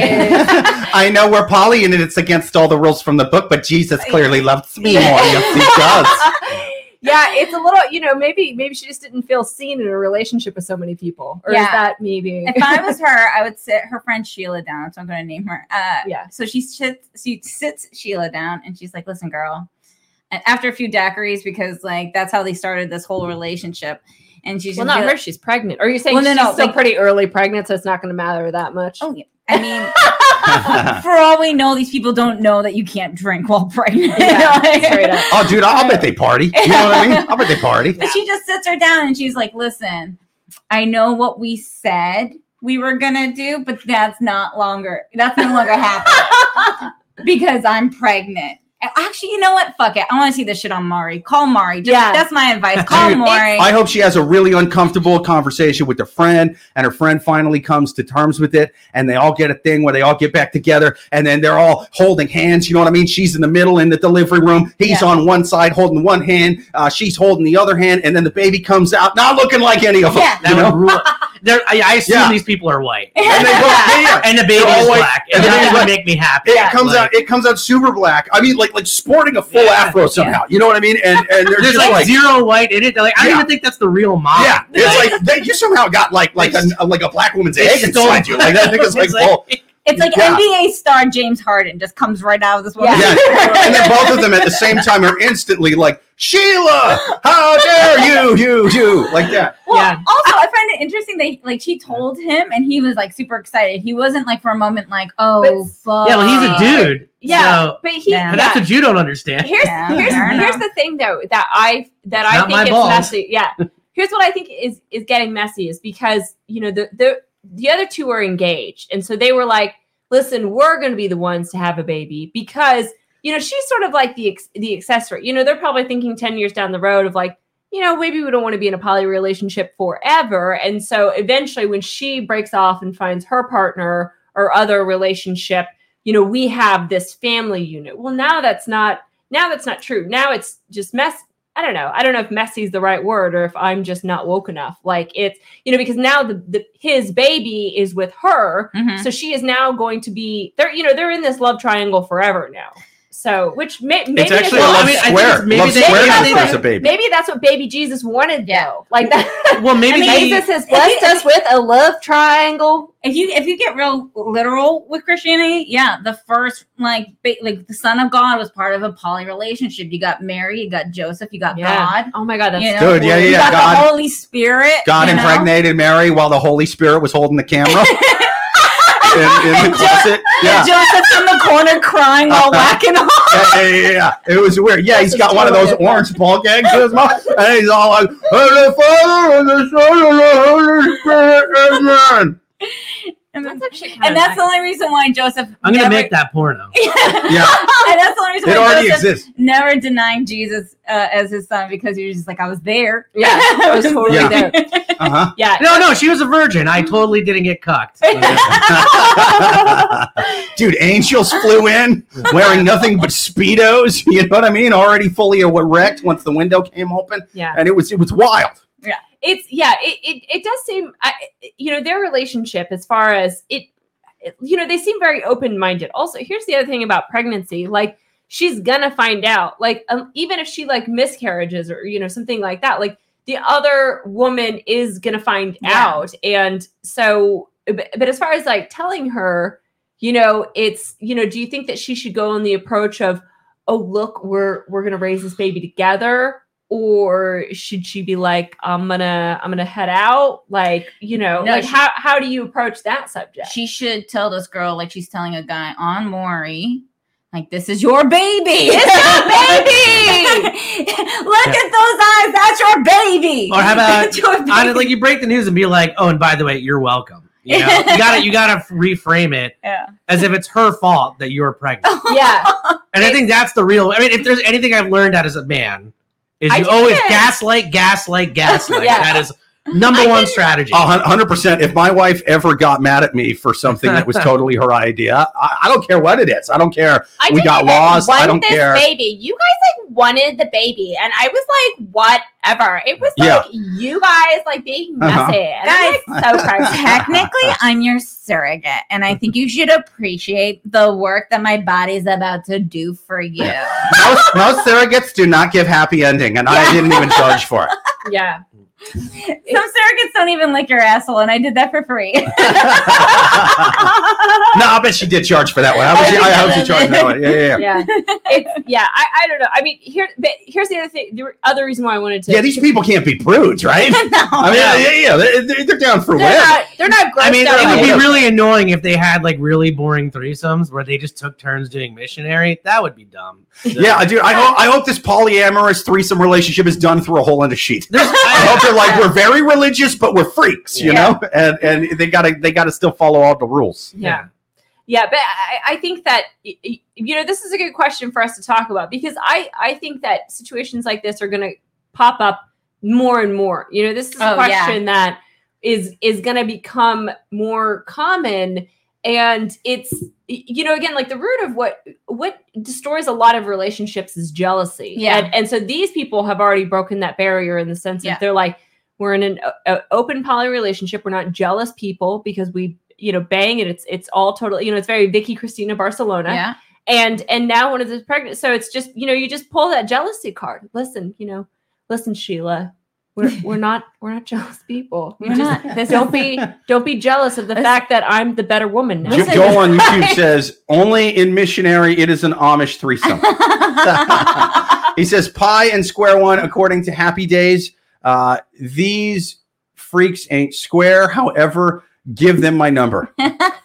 I know we're poly and it's against all the rules from the book, but Jesus clearly loves me more. Yes, he does. yeah, it's a little, you know, maybe maybe she just didn't feel seen in a relationship with so many people. Or is Yeah. that maybe if I was her, I would sit her friend Sheila down. So I'm going to name her. Uh, Yeah. So she sits, she sits Sheila down, and she's like, "Listen, girl." And after a few daiquiris, because like that's how they started this whole relationship, and she's Well, not her. like- She's pregnant. Are you saying Well, no, she's no, still like- pretty early pregnant, so it's not going to matter that much? Oh yeah. I mean, for all we know, these people don't know that you can't drink while pregnant. Yeah, up. oh, dude, I'll bet they party. You know what I mean? I'll bet they party. But she just sits her down and she's like, listen, I know what we said we were gonna do, but that's not longer. That's no longer happening because I'm pregnant. And Actually, you know what? Fuck it. I want to see this shit on Maury. Call Maury. Just, Yeah. that's my advice. Call Dude, Maury. I hope she has a really uncomfortable conversation with her friend, and her friend finally comes to terms with it, and they all get a thing where they all get back together, and then they're all holding hands. You know what I mean? She's in the middle in the delivery room. He's Yeah. on one side holding one hand. Uh, she's holding the other hand, and then the baby comes out, not looking like any of them. Yeah. You know? would rule. There, I, I assume Yeah. these people are white, And they go, yeah, yeah. and the baby They're is white, black, and and the that would make me happy. It comes Like, out. It comes out super black. I mean, like like sporting a full Yeah. afro somehow. You know what I mean? And and they're There's just like, like, zero white in it. They're like, I don't even think that's the real mom. yeah. It's like they, you somehow got like like a, like a black woman's They egg inside you. Like that thing is like, It's like- well, it's like Yeah. NBA star James Harden just comes right out of this woman. Yeah. yeah. and then both of them at the same time are instantly like, Sheila, how dare you, you, you, like that. Well, Yeah. also, I find it interesting that like she told him, and he was like super excited. He wasn't like for a moment like, "Oh, But- fuck." Yeah, well, he's a dude. Yeah, So, but he. Yeah. but that's what you don't understand. here's Yeah, here's here's the thing though that I that I think is balls. messy. Yeah, here's what I think is is getting messy is because you know the the the other two are engaged, and so they were like, "Listen, we're going to be the ones to have a baby because you know she's sort of like the the accessory. You know, they're probably thinking ten years down the road of like." You know, maybe we don't want to be in a poly relationship forever. And so eventually, when she breaks off and finds her partner or other relationship, you know, we have this family unit. Well, now that's not now that's not true. Now it's just mess. I don't know. I don't know if messy is the right word or if I'm just not woke enough. Like it's you know because now the, the his baby is with her, Mhm. so she is now going to be they're you know they're in this love triangle forever now. So which may, maybe It's actually a what- love I mean, I think maybe love they- square maybe that's what- a baby. maybe that's what baby Jesus wanted Yeah. though. Like that. Well, maybe I mean, they, Jesus has blessed us with a love triangle. if you if you get real literal with Christianity, yeah, the first like ba- like the Son of God was part of a poly relationship. You got Mary, you got Joseph, you got God. Oh my god, that's You know, Good, yeah, yeah, you yeah, got God- the Holy Spirit. God you know? impregnated Mary while the Holy Spirit was holding the camera in, in And the closet. Yeah. Joseph's in the corner crying while uh-huh. whacking off. Yeah, yeah, yeah, yeah. It was weird. Yeah, he's got one of those orange ball gags in his mouth, and he's all like, "And the Father and the Son and the Holy Spirit, Amen." And, That's actually and that's the only reason why Joseph. I'm gonna make that porno. Yeah, and that's the only reason it why already Joseph exists. never denied Jesus uh, as his son because he was just like, I was there. Yeah, I was totally Yeah. there. Uh huh. Yeah. No, no, she was a virgin. I totally didn't get cucked. Dude, angels flew in wearing nothing but speedos. You know what I mean? Already fully erect once the window came open, Yeah. and it was it was wild. It's yeah, it it, it does seem I, you know, their relationship as far as it, it you know, they seem very open-minded. Also, here's the other thing about pregnancy, like she's gonna find out. Like um, even if she like miscarriages or you know, something like that, like the other woman is gonna find Yeah. out, and so, but, but as far as like telling her, you know, it's you know, do you think that she should go on the approach of, oh look, we're we're gonna raise this baby together? Or should she be like, I'm gonna, I'm gonna head out? Like, you know, No, like she- how how do you approach that subject? She should tell this girl like she's telling a guy on Maury. Like this is your baby. It's your baby. Look at those eyes. That's your baby. Or how about- your baby. On like you break the news and be like, "Oh, and by the way, you're welcome." You know, you gotta you gotta reframe it yeah. as if it's her fault that you're pregnant. yeah, And I think that's the real. I mean, if there's anything I've learned out as a man, is I you always it gaslight, gaslight, gaslight. Yeah. That is number I one strategy. Hundred percent. If my wife ever got mad at me for something that was totally her idea, I, I don't care what it is. I don't care. I We got lost. I want don't this care. Baby, you guys like wanted the baby, and I was like, whatever. It was Yeah. like you guys like being Uh-huh. messy, and I'm like so crazy. Technically, I'm your surrogate, and I think you should appreciate the work that my body's about to do for you. Most, most surrogates do not give happy ending, and I didn't even charge for it. yeah. Some surrogates don't even lick your asshole, and I did that for free. No, I bet she did charge for that one. I, bet she, I hope she charged that one. Yeah, yeah, yeah. yeah it's yeah I, I don't know i mean here but here's the other thing the other reason why i wanted to Yeah, these people can't be prudes, right? no. I mean, yeah, yeah, yeah. They're, they're down for they're whatever. not they're not I mean, out it would be Yeah. really annoying if they had like really boring threesomes where they just took turns doing missionary. That would be dumb. Yeah, I do. I hope, I hope this polyamorous threesome relationship is done through a hole in a sheet. I hope they're like we're very religious, but we're freaks, you Yeah. know, and and they gotta they gotta still follow all the rules. yeah yeah but I, I think that y- y- you know this is a good question for us to talk about because i i think that situations like this are going to pop up more and more you know this is a Oh, yeah. question that is is going to become more common and it's y- you know again like the root of what what destroys a lot of relationships is jealousy Yeah. and, and so these people have already broken that barrier in the sense Yeah. that they're like we're in an open poly relationship we're not jealous people because we you know bang and it's it's all totally you know it's very Vicky Cristina Barcelona Yeah. and and now one of them's pregnant so it's just you know you just pull that jealousy card listen you know listen sheila we're we're not we're not jealous people You We're just not. Don't be don't be jealous of the fact that i'm the better woman now Jo- Listen- Joel on YouTube says only in missionary it is an Amish threesome. he says pie and square one according to Happy Days. Uh, these freaks ain't square. However, give them my number.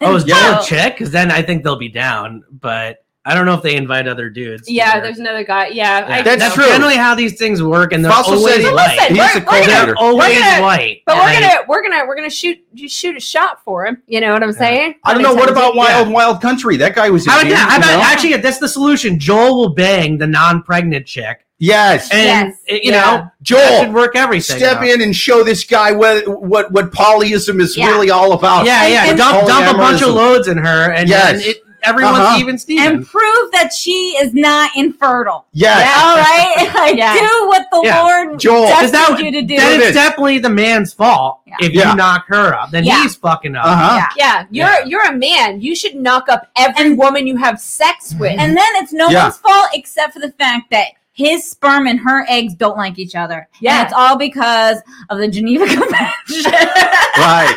oh, is Yeah. Joel a chick? Because then I think they'll be down. But I don't know if they invite other dudes. yeah their- there's another guy yeah, I Yeah. That's know. true. Generally, how these things work, and they're Faisal always said white. Listen, He's we're- a we're gonna- They're always We're gonna- white. but we're gonna we're gonna we're gonna shoot shoot a shot for him you know what i'm Yeah. saying I don't know. What about Anytime- Wild Wild Country? That guy was. in How about here, that? How you about know? actually? That's the solution. Joel will bang the non-pregnant chick, Yes, and Yes. you Yeah. know Joel. should work everything. Step out. in and show this guy what what what polyism is Yeah. really all about. Yeah, yeah. and- dump, dump a bunch of loads in her, and Yes. then it, everyone's Uh-huh. even Steven. and prove that she is not infertile. Yes. All right, like Yeah. do what the Yeah. Lord Joel. destined that- you to do. then it's definitely the man's fault Yeah. if Yeah. you knock her up. Then Yeah. he's fucking up. Uh huh. Yeah. yeah you're Yeah. you're a man you should knock up every woman you have sex with And then it's no Yeah. one's fault except for the fact that his sperm and her eggs don't like each other. Yeah. And it's all because of the Geneva Convention. Right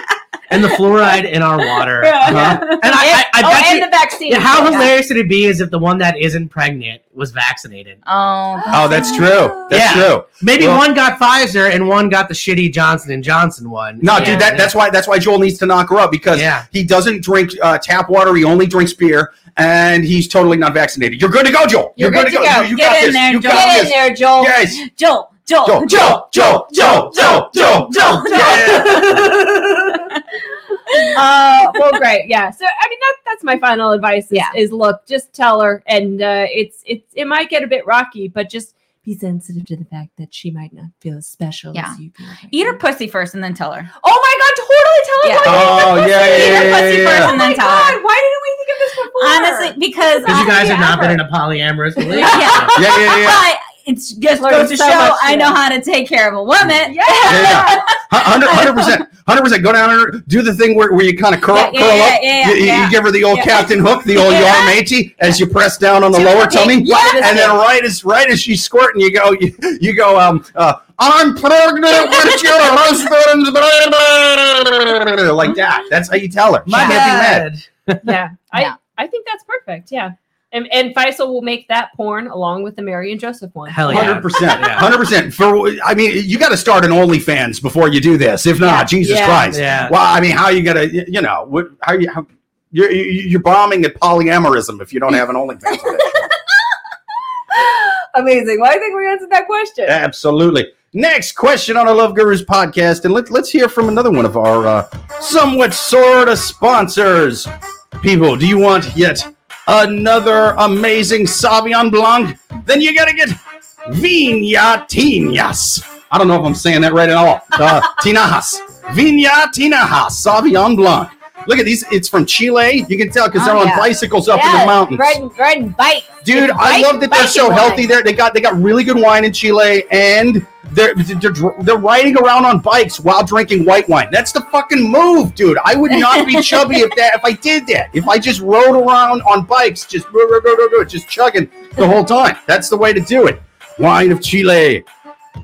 and the fluoride in our water. Yeah, huh? yeah. And I, and, I, I bet oh, you, and the vaccine. how yeah. hilarious would it be is if the one that isn't pregnant was vaccinated? Oh, oh, that's true. That's yeah. true. Maybe well, one got Pfizer and one got the shitty Johnson and Johnson one. No, dude, that, that's why that's why Joel needs to knock her up because he doesn't drink uh, tap water. He only drinks beer. And he's totally not vaccinated. You're good to go, Joel. You're, You're good, good, to go. go. You, you Get in there, Joel. Get in there, Joel. Yes. Joel, Joel, Joel, Joel, Joel, Joel, Joel, Joel. Joel. Yeah. uh well great yeah so i mean that, that's my final advice is, Yeah. is look just tell her and uh it's it's it might get a bit rocky but just be sensitive to the fact that she might not feel as special Yeah. as you feel right Eat her pussy first and then tell her. oh my god totally tell her Yeah. how eat Oh the yeah, pussy. Eat yeah, her yeah, pussy yeah, first yeah. and oh then my tell her. why didn't we think of this before Honestly, because Because you guys have not been in a polyamorous relationship. yeah. Yeah, yeah, yeah. But it's just goes to so show much I today. know how to take care of a woman. Yeah. Yeah, hundred percent, hundred percent. Go down there, do the thing where, where you kind of curl, Yeah, yeah, curl yeah, up. yeah, you, you- yeah. you give her the old Yeah. Captain Hook, the old Yeah. yarn matey, as you press down on the lower tummy. Yeah. And then right as right as she's squirting, you go, you, you go, um, uh, I'm pregnant with your husband, like that. That's how you tell her. She My can't be mad. bad. yeah, I Yeah. I think that's perfect. Yeah, and and Faisal will make that porn along with the Mary and Joseph one. Hell yeah. Hundred percent, Yeah. hundred percent. For I mean, you got to start an OnlyFans before you do this. If not, Yeah. Jesus Yeah. Christ. Yeah. Well, I mean, how you gonna, you know, what, how you, how, you're you're bombing at polyamorism if you don't have an OnlyFans. Amazing. Well, I think we answered that question. Absolutely. Next question on our Love Gurus podcast, and let's let's hear from another one of our uh, somewhat sort of sponsors. People, do you want yet another amazing Sauvignon Blanc? Then you gotta get Viña Tinas. I don't know if I'm saying that right at all. Uh, Tinajas. Viña Tinajas Sauvignon Blanc. Look at these. It's from Chile. You can tell because they're Oh, on bicycles up in the mountains. Riding, riding bikes. Dude, It's I bike- love that they're so healthy wine. there. They got they got really good wine in Chile, and they're they're they're riding around on bikes while drinking white wine. That's the fucking move, dude. I would not be chubby if that if I did that. If I just rode around on bikes, just just chugging the whole time. That's the way to do it. Wine of Chile.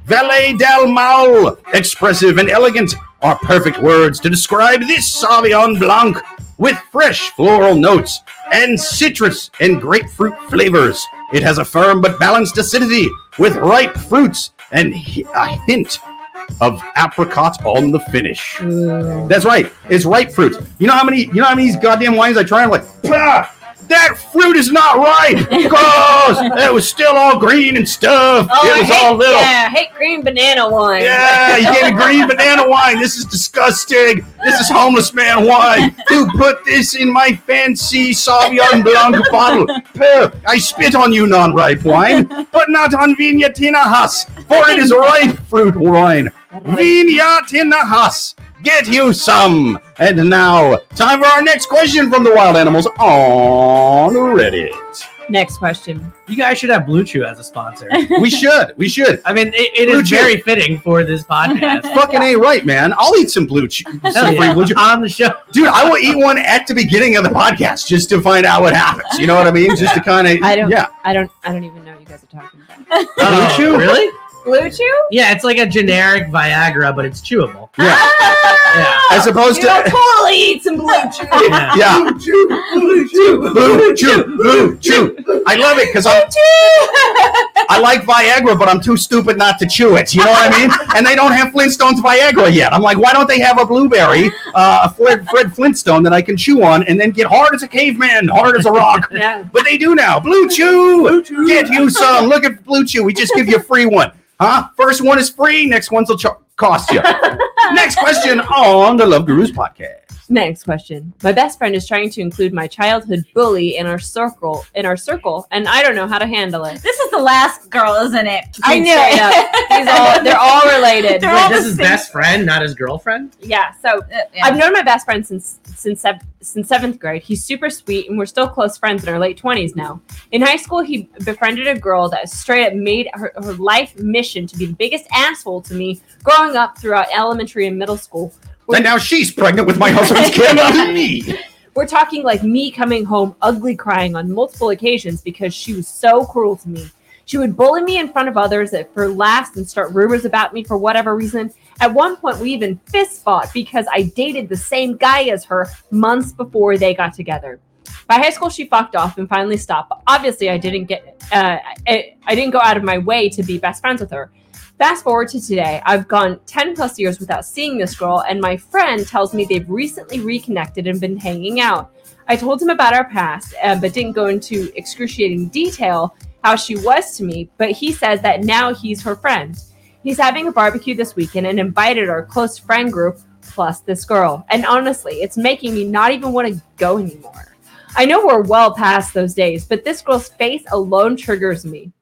Valle del Mal, expressive and elegant, are perfect words to describe this Sauvignon Blanc with fresh floral notes and citrus and grapefruit flavors. It has a firm but balanced acidity with ripe fruits and a hint of apricot on the finish. Mm. That's right. It's ripe fruit. You know how many? You know how many these goddamn wines I try? I'm like, "Pah, that fruit is not ripe. because it was still all green and stuff. Oh, it was hate, all little. Yeah, I hate green banana wine. Yeah, you gave me green banana wine. This is disgusting. This is homeless man wine. Who put this in my fancy Sauvignon Blanc bottle? I spit on you, non-ripe wine, but not on Viña Tinajas, for it is ripe fruit wine. Viña Tinajas. Get you some. And now, time for our next question from the wild animals on Reddit. Next question. You guys should have Blue Chew as a sponsor. We should. We should. I mean, it, it Blue is Chew. very fitting for this podcast. Fucking ain't right, man. I'll eat some blue chew. Hell some free yeah. blue chew. On the show. Dude, I will eat one at the beginning of the podcast just to find out what happens. You know what I mean? Just to kind of, I don't. yeah. I don't. I don't even know what you guys are talking about. Oh, Chew? Really? Blue Chew? Yeah, it's like a generic Viagra, but it's chewable. Yeah. Yeah. As opposed You'll to. totally eat some Blue Chew. Yeah. Yeah. Blue chew, blue chew, blue chew. I love it because I'm. I like Viagra, but I'm too stupid not to chew it. You know what I mean? And they don't have Flintstones Viagra yet. I'm like, why don't they have a blueberry, uh, a Fred, Fred Flintstone that I can chew on and then get hard as a caveman, hard as a rock? Yeah. But they do now. Blue Chew. Get you some. Look at Blue Chew. We just give you a free one. Huh? First one is free. Next one's will ch- cost you. Next question on the Love Gurus podcast. Next question. My best friend is trying to include my childhood bully in our circle, in our circle, and I don't know how to handle it. This is the last girl, isn't it? I knew it. These all, they're all related. They're all Wait, this is same. best friend, not his girlfriend? Yeah. So Uh, yeah. I've known my best friend since since sev- since seventh grade. He's super sweet, and we're still close friends in our late twenties now. In high school, he befriended a girl that straight up made her, her life mission to be the biggest asshole to me growing up throughout elementary and middle school. And now she's pregnant with my husband's kid. Me. We're talking like me coming home ugly crying on multiple occasions because she was so cruel to me. She would bully me in front of others at- for laughs and start rumors about me for whatever reason. At one point, we even fist fought because I dated the same guy as her months before they got together. By high school, she fucked off and finally stopped. But obviously, I didn't get, uh, I, I didn't go out of my way to be best friends with her. Fast forward to today, I've gone 10 plus years without seeing this girl, and my friend tells me they've recently reconnected and been hanging out. I told him about our past, uh, but didn't go into excruciating detail how she was to me, but he says that now he's her friend. He's having a barbecue this weekend and invited our close friend group plus this girl. And honestly, it's making me not even want to go anymore. I know we're well past those days, but this girl's face alone triggers me.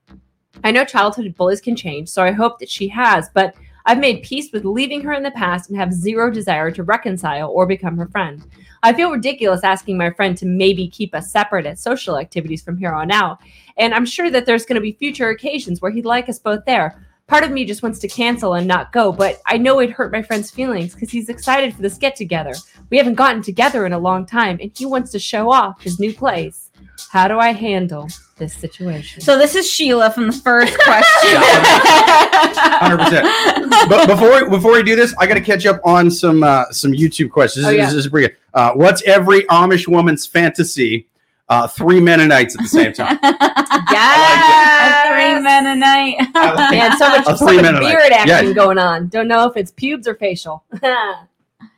I know childhood bullies can change, so I hope that she has, but I've made peace with leaving her in the past and have zero desire to reconcile or become her friend. I feel ridiculous asking my friend to maybe keep us separate at social activities from here on out. And I'm sure that there's going to be future occasions where he'd like us both there. Part of me just wants to cancel and not go, but I know it'd hurt my friend's feelings because he's excited for this get together. We haven't gotten together in a long time and he wants to show off his new place. How do I handle this situation? So this is Sheila from the first question. Hundred percent. But before before we do this, I got to catch up on some uh, some YouTube questions. This, Oh, is- yeah. this is pretty good. Uh, what's every Amish woman's fantasy? Uh, three Mennonites at the same time. yes! Three men a night. Man, so much, so much beard action Yeah. going on. Don't know if it's pubes or facial.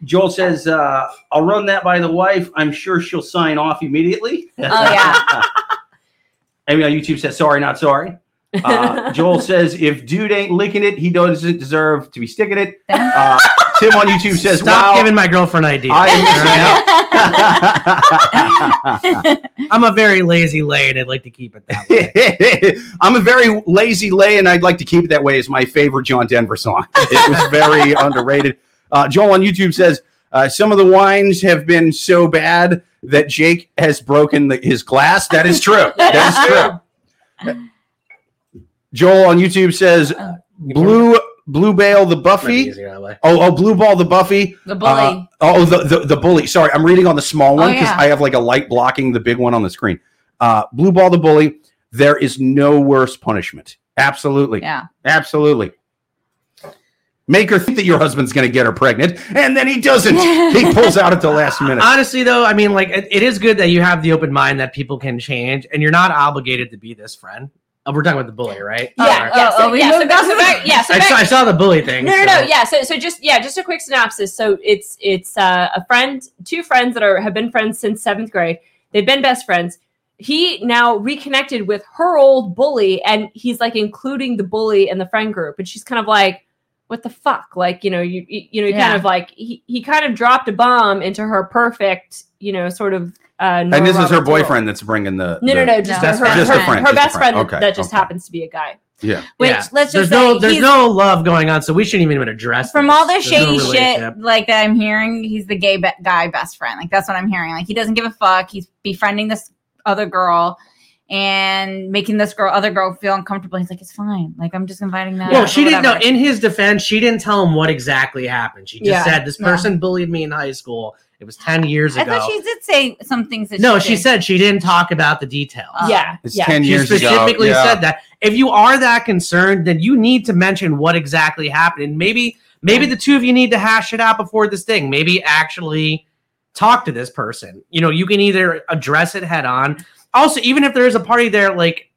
Joel says, uh, "I'll run that by the wife. I'm sure she'll sign off immediately." Oh yeah. Amy on YouTube says, "Sorry, not sorry." Uh, Joel says, "If dude ain't licking it, he doesn't deserve to be sticking it." Uh, Tim on YouTube says, Stop "Wow." giving my girlfriend ideas. I I'm a very lazy lay, and I'd like to keep it that way. I'm a very lazy lay, and I'd like to keep it that way. Is my favorite John Denver song. It was very underrated. Uh, Joel on YouTube says uh, some of the wines have been so bad that Jake has broken the, his glass. That is true. That is true. Joel on YouTube says blue blue bale the Buffy. easier that way. Oh, oh, blue ball the Buffy. The bully. Uh, oh, the, the the bully. Sorry, I'm reading on the small one because yeah. I have like a light blocking the big one on the screen. Uh, blue ball the bully. There is no worse punishment. Absolutely, yeah. absolutely. Make her think that your husband's going to get her pregnant, and then he doesn't. he pulls out at the last minute. Honestly, though, I mean, like, it, it is good that you have the open mind that people can change, and you're not obligated to be this friend. Oh, we're talking about the bully, right? Oh, yeah, oh, yeah, so, oh, we yeah, so back, so back, yeah, so I, saw, I saw the bully thing. No, no, so- no. Yeah. So, so just yeah, just a quick synopsis. So it's it's uh, a friend, two friends that are have been friends since seventh grade. They've been best friends. He now reconnected with her old bully, and he's like including the bully in the friend group, and she's kind of like, "What the fuck?" Like you know, you you, you know, Yeah. kind of like he he kind of dropped a bomb into her perfect, you know, sort of. Uh, and this is her Roberts world. boyfriend that's bringing the. No, the- no, no, just, No, her, just her, a her, friend, her just best friend. friend, Okay, that just okay. happens to be a guy. Yeah. Which Yeah. let's just there's just no there's no love going on, so we shouldn't even address from this. all the There's no shady shit like that I'm hearing, he's the gay be- guy best friend. Like that's what I'm hearing. Like he doesn't give a fuck. He's befriending this other girl and making this girl, other girl, feel uncomfortable. He's like, it's fine. Like I'm just inviting them. Well, she didn't know. In his defense, she didn't tell him what exactly happened. She just Yeah. said this Yeah. person bullied me in high school. It was ten years I ago. I thought she did say some things. That no, she, she did. said she didn't talk about the details. Oh. yeah, It's yeah. ten She years ago. specifically Yeah. said that. If you are that concerned, then you need to mention what exactly happened. And maybe maybe the two of you need to hash it out before this thing. Maybe actually talk to this person. You know, you can either address it head on. Also, even if there is a party there, like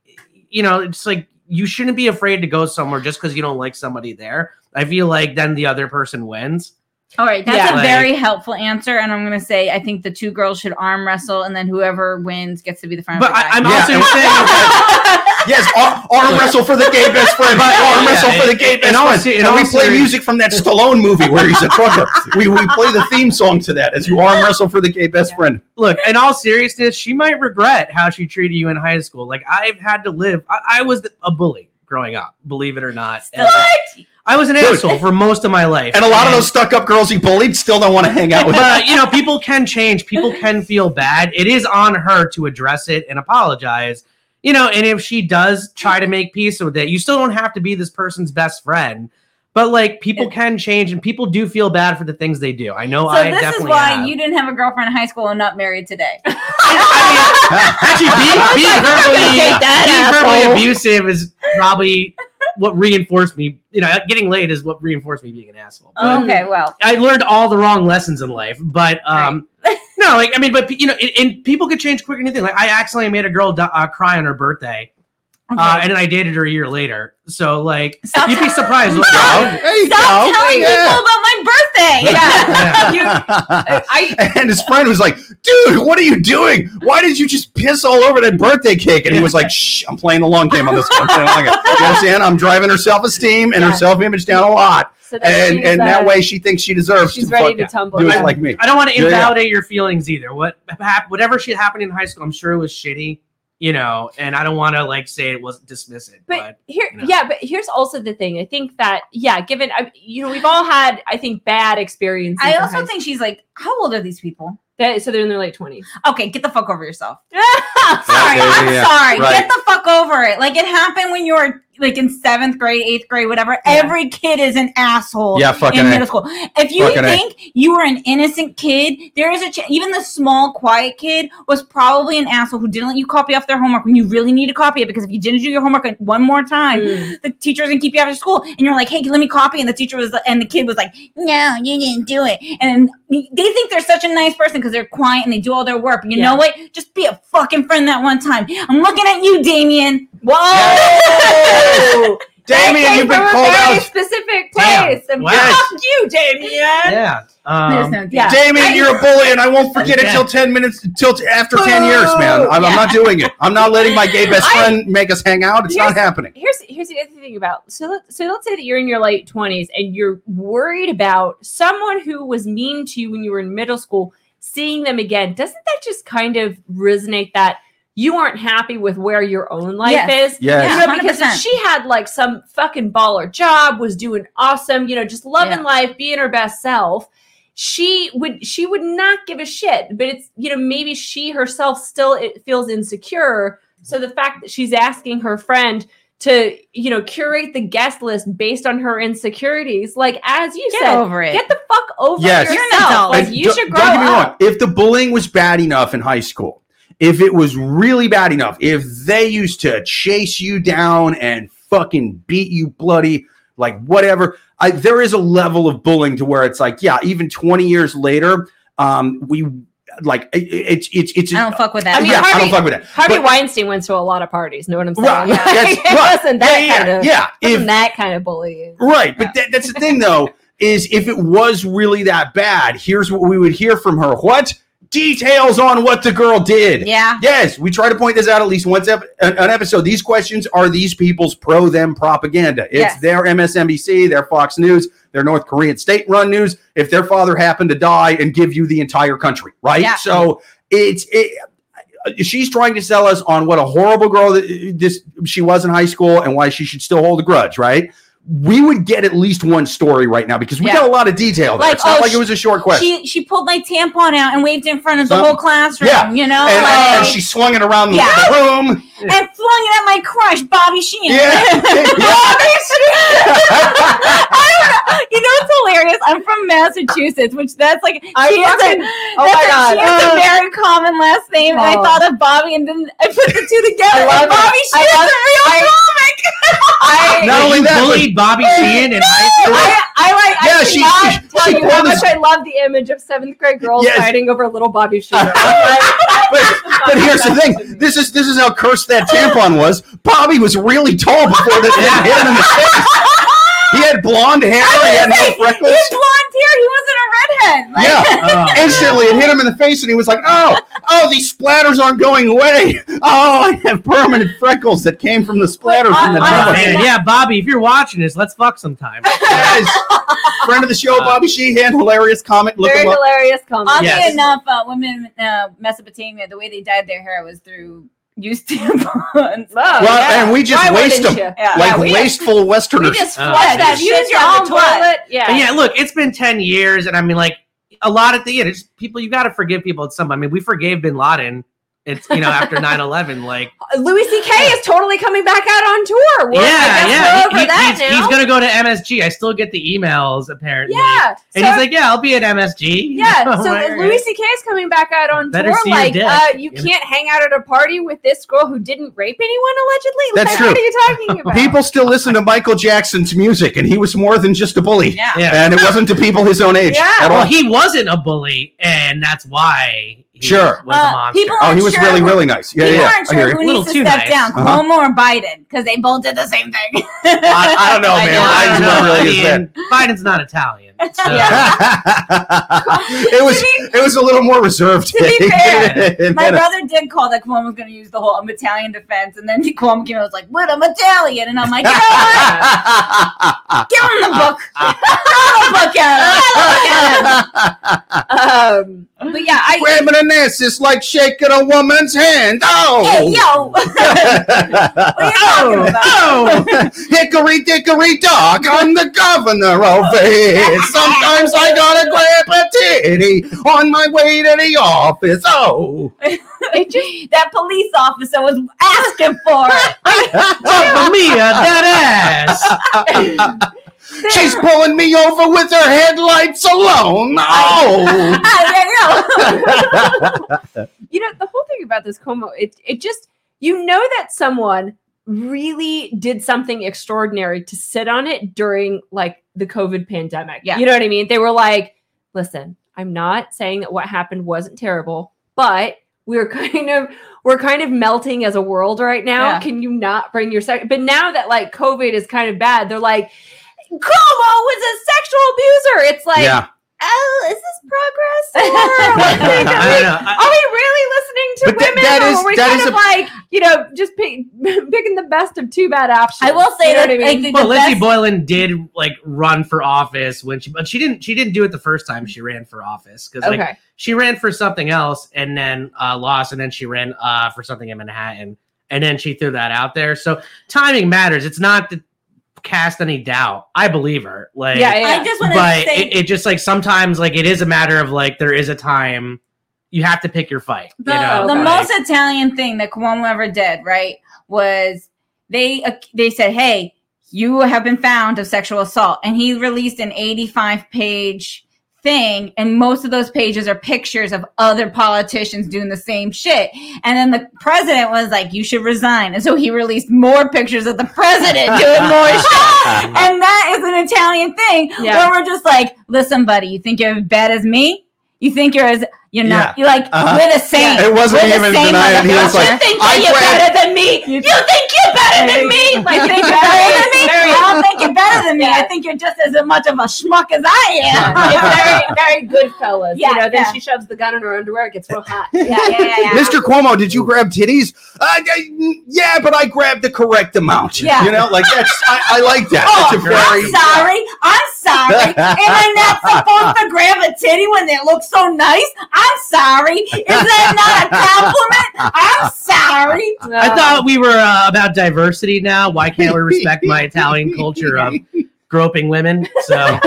you know, it's like you shouldn't be afraid to go somewhere just because you don't like somebody there. I feel like then the other person wins. All right, that's Yeah. a Like- very helpful answer, and I'm gonna say I think the two girls should arm wrestle, and then whoever wins gets to be the friend. But of I, i'm Yeah. also saying Yes, arm, arm wrestle for the gay best friend. But- arm yeah, wrestle for the gay in best all friend. se- in and we play music from that Stallone movie where he's a trucker. we, we play the theme song to that as you arm wrestle for the gay best friend. look, in all seriousness, she might regret how she treated you in high school. Like I've had to live. I, I was a bully growing up, believe it or not. And I was an Dude. asshole for most of my life, And a lot of those stuck up girls he bullied still don't want to hang out with him. But you know, people can change. People can feel bad. It is on her to address it and apologize. You know, and if she does try to make peace with it, you still don't have to be this person's best friend. But like, people can change, and people do feel bad for the things they do. I know. so I this is definitely why have. you didn't have a girlfriend in high school and not married today. Actually, being, being verbally, Take being verbally abusive is probably what reinforced me. You know, getting laid is what reinforced me being an asshole. But okay, well, I learned all the wrong lessons in life. But um, no, like I mean, but you know, and, and people could change quicker than anything. Like I accidentally made a girl uh, cry on her birthday, uh, and then I dated her a year later. So like, Stop you'd be surprised. what- There you stop go. telling Yeah. people about my birthday. Yeah. You- I and his friend was like, "Dude, what are you doing? Why did you just piss all over that birthday cake?" And he was like, "Shh, I'm playing the long game on this one. I'm playing the long game. You understand? I'm driving her self-esteem and her self-image down a lot, so that and she's, and that uh, way she thinks she deserves she's to ready to tumble. do it like me. I don't want to Yeah, yeah. invalidate your feelings either. What whatever shit happened in high school, I'm sure it was shitty. You know, and I don't want to like say it wasn't dismiss it, But, but, here, you know. yeah, but here's also the thing. I think that, yeah, given, I, you know, we've all had, I think, bad experiences. I also high think she's like, how old are these people? that, so they're in their late twenties. Okay, get the fuck over yourself. Yeah, Sorry, yeah, I'm yeah, sorry. right. Get the fuck over it. Like it happened when you were like in seventh grade, eighth grade, whatever. Every kid is an asshole. Yeah, fucking in A. middle school. If you Fucking A. think you were an innocent kid, there is a ch- even the small, quiet kid was probably an asshole who didn't let you copy off their homework when you really need to copy it because if you didn't do your homework one more time, Mm. the teacher's gonna keep you out of school, and you're like, "Hey, let me copy," and the teacher was, and the kid was like, "No, you didn't do it," and they think they're such a nice person because they're quiet and they do all their work. But you know what? Just be a fucking friend that one time. I'm looking at you, Damien. Whoa! Damien, you've been From a called very out. specific Damn. place. And Wow. fuck you, Damien. yeah. There's Um, no yeah. Damien, you're a bully, and I won't forget it till ten minutes, till t- after ten years, man. I'm, I'm not doing it. I'm not letting my gay best I- friend make us hang out. It's not happening. here's here's the other thing about so let, so let's say that you're in your late 20s and you're worried about someone who was mean to you when you were in middle school seeing them again doesn't that just kind of resonate that you aren't happy with where your own life Yes. is Yes. you know, because if 100%. she had like some fucking baller job was doing awesome you know just loving Yeah. life being her best self she would she would not give a shit but it's you know maybe she herself still it feels insecure so the fact that she's asking her friend to you know curate the guest list based on her insecurities like as you Get said over it. get the fuck over Yes. yourself You're an adult. like you don't- should grow don't get me up wrong. If the bullying was bad enough in high school, if it was really bad enough, if they used to chase you down and fucking beat you bloody, like whatever, I, there is a level of bullying to where it's like, yeah, even 20 years later, um, we like it's it's it's. I don't fuck with that. I mean, yeah, I Harvey- don't fuck with that. Harvey But- Weinstein went to a lot of parties. Know what I'm saying? Right, Like, yes, it right. wasn't that yeah, kind yeah, of yeah. wasn't If that kind of bullying. Right, but that, that's the thing, though, is if it was really that bad, here's what we would hear from her: what details on what the girl did? yeah. Yes, we try to point this out at least once ep- an episode. These questions are these people's pro them propaganda. It's Yes. their MSNBC, their Fox News, their North Korean state run news. If their father happened to die and give you the entire country, right? Yeah. So it's it. She's trying to sell us on what a horrible girl that this she was in high school and why she should still hold a grudge, right? We would get at least one story right now because we Yeah. got a lot of detail. There. Like, it's not oh, like it was a short question. She she pulled my tampon out and waved in front of the whole classroom. yeah. You know, and, like, and she swung it around the, Yeah. the room. And flung it at my crush, Bobby Sheen. Yeah. Bobby Sheen. I don't know. You know what's hilarious? I'm from Massachusetts, which that's like I she has fucking- a, oh my a- God. she has a very common last name, and I Oh. thought of Bobby, and then I put the two together. I love and Bobby it. Sheen I love- is a real I- comic. I, Not only you that, but- bullied Bobby Sheehan in high school. I, I like. Yeah, I she- she- tell she you how much this- I love the image of seventh grade girls Yes. fighting over little Bobby Sheen. but, but here's the thing. This is this is how cursed that tampon was. Bobby was really tall before this thing hit him in the face. He had blonde hair. He had no He freckles. had blonde hair. He wasn't a redhead. Like, Yeah. Oh, Instantly, it hit him in the face, and he was like, "Oh, oh, these splatters aren't going away. Oh, I have permanent freckles that came from the splatters from the I- I- Oh, tampon." man. Yeah, Bobby, if you're watching this, let's fuck sometime. Guys, friend of the show, Bobby Sheehan, hilarious comic. Look Very him hilarious comment. Oddly Yes. enough, uh, women in uh, Mesopotamia, the way they dyed their hair was through used tampons. Oh, Well, yeah. and we just Why waste them? Yeah. like Yeah, we- wasteful Westerners. We just flush yeah, that shit use your down own the toilet. Yeah. But yeah, look, it's been 10 years, and I mean, like, a lot of the end. It's people, you got to forgive people at some I mean, we forgave bin Laden. It's, you know, after 9 11. Like, Louis C.K. is totally coming back out on tour. We're, yeah, yeah. We're over he- that he's, now. he's going to go to MSG. I still get the emails, apparently. yeah. And so- he's like, yeah, I'll be at MSG. Yeah, You so like, Louis C.K. is coming back out on Better tour. Like, dick. uh, you You can't hang out at a party with this girl who didn't rape anyone allegedly. That's like, true. What are you talking about? People still listen to Michael Jackson's music, and he was more than just a bully. Yeah. Yeah. And it wasn't to people his own age Yeah. at all. Well, he wasn't a bully, and that's why he Sure. was a Uh, monster. people oh, he was Sure. really, really nice. Yeah, People yeah. aren't I hear sure you. who Little needs to too step nice. down, Uh-huh. Cuomo or Biden, because they both did the same thing. I, I don't know, I man. know. I don't not know. really I mean, Biden's not Italian. it was it was a little more reserved. To be fair, My brother did call that Cuomo was going to use the whole I'm Italian defense, and then Cuomo came out and was like, "What? I'm Italian," and I'm like, "You know? Give him the book. Throw the book at him. Um, but yeah, I Grabbing a ass is like shaking a woman's hand. Oh, Hey, yo, what are you talking about? oh, hickory dickory dock, I'm the governor of it. Sometimes I gotta grab a titty on my way to the office. Oh, That police officer was asking for it. Mamma mia, that ass. she's pulling me over with her headlights alone. Oh, you you know the whole thing about this Cuomo, it it just you know that someone really did something extraordinary to sit on it during like the COVID pandemic. Yeah. You know what I mean? They were like, listen, I'm not saying that what happened wasn't terrible, but we're kind of we're kind of melting as a world right now. Yeah. Can you not bring your sex? But now that like COVID is kind of bad, they're like, Cuomo was a sexual abuser. It's like, yeah. Oh, is this progress? Or like, I don't are we really listening to But women, that or is- are we that kind of a- like you know just pick, picking the best of two bad options? I will say You know that what I I mean? think well, the Lindsey best- Boylan did like run for office when she, but she didn't. She didn't do it the first time she ran for office because like okay, she ran for something else and then uh, lost, and then she ran uh, for something in Manhattan, and then she threw that out there. So timing matters. It's not to cast any doubt. I believe her. Like, yeah, yeah. I just want to but say it, it just like sometimes like it is a matter of like there is a time you have to pick your fight. the, you know? the Okay. most Italian thing that Cuomo ever did, right, was they uh, they said, "Hey, you have been found of sexual assault," and he released an 85 page thing, and most of those pages are pictures of other politicians doing the same shit. And then the president was like, "You should resign," and so he released more pictures of the president doing more shit. And that is an Italian thing Yeah. where we're just like, listen, buddy, you think you're as bad as me? You think you're as you're not. You're like Uh-huh. we're the same. It wasn't We're the even same denying. He was like, you think I that you're grabbed- better than me? You think you're better than me? Like think you're better than me? I don't think you're better than me. I think you're just as much of a schmuck as I am. it's very very good fellas. Yeah, you know, then yeah. she shoves the gun in her underwear, it gets real hot. yeah, yeah, yeah, yeah. Mr. Cuomo, did you grab titties? Uh, yeah, but I grabbed the correct amount. Yeah. You know, like that's, I, I like that. Oh, that's a very. I'm sorry. I'm sorry. Am I not supposed to grab a titty when they look so nice? I'm sorry. Is that not a compliment? I'm sorry. I thought we were uh, about diversity now. Why can't we respect my Italian culture of groping women? So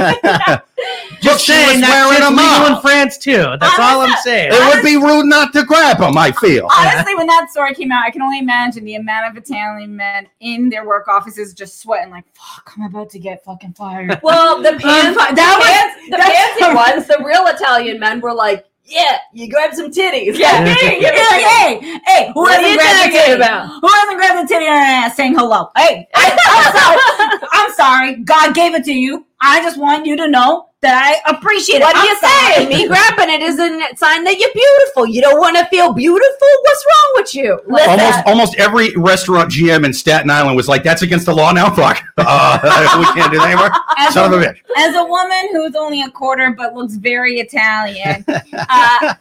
just she saying was that wearing shit's them legal out. in France too. That's all I'm saying. It would be rude not to grab them, I feel. Honestly, when that story came out, I can only imagine the amount of Italian men in their work offices just sweating like, "Fuck, I'm about to get fucking fired." Well, the pants, that that was- was the that's- fancy ones. The real Italian men were like, "Yeah, you grab some titties." Yeah, hey, "Here, give hey, hey, hey, who hasn't grabbed a titty? about? Who hasn't grabbed a titty on an ass saying hello? Hey, I, I'm sorry. I'm sorry. God gave it to you. I just want you to know that I appreciate it. What are I'm you sorry. saying? Me grabbing it is a sign that you're beautiful. You don't want to feel beautiful. What's wrong with you? Like Almost, that. almost every restaurant GM in Staten Island was like, "That's against the law now." Fuck, uh, we can't do that anymore. As Son a, of a bitch. as a woman who's only a quarter but looks very Italian, uh,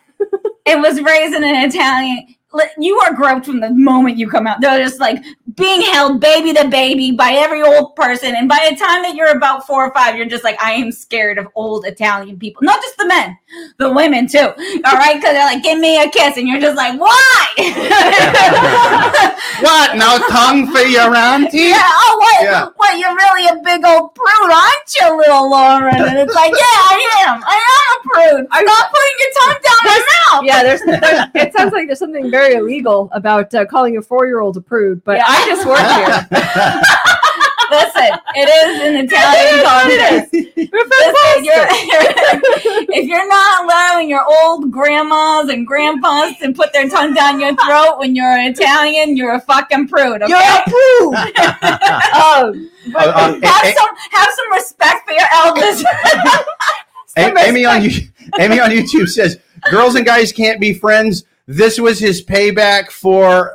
it was raised in an Italian. You are groped from the moment you come out. They're just like being held baby to baby by every old person. And by the time that you're about four or five, you're just like, I am scared of old Italian people. Not just the men, the women too. All right. Cause they're like, give me a kiss. And you're just like, why? What? No tongue for your auntie? Yeah, oh, what? Yeah. What, you're really a big old prude, aren't you, little Lauren? And it's like, yeah, I am. I am a prude. Stop putting your tongue down my mouth. Yeah, there's, there's. It sounds like there's something very illegal about uh, calling a four-year-old a prude. But Yeah. I just work here. Listen, it is an Italian context. Listen, you're- if you're not allowing your old grandmas and grandpas to put their tongue down your throat when you're an Italian, you're a fucking prude. Okay? You're a prude. oh, Uh, uh, have A- some have some respect for your elders. A- Amy on you, Amy on YouTube says, "Girls and guys can't be friends. This was his payback for.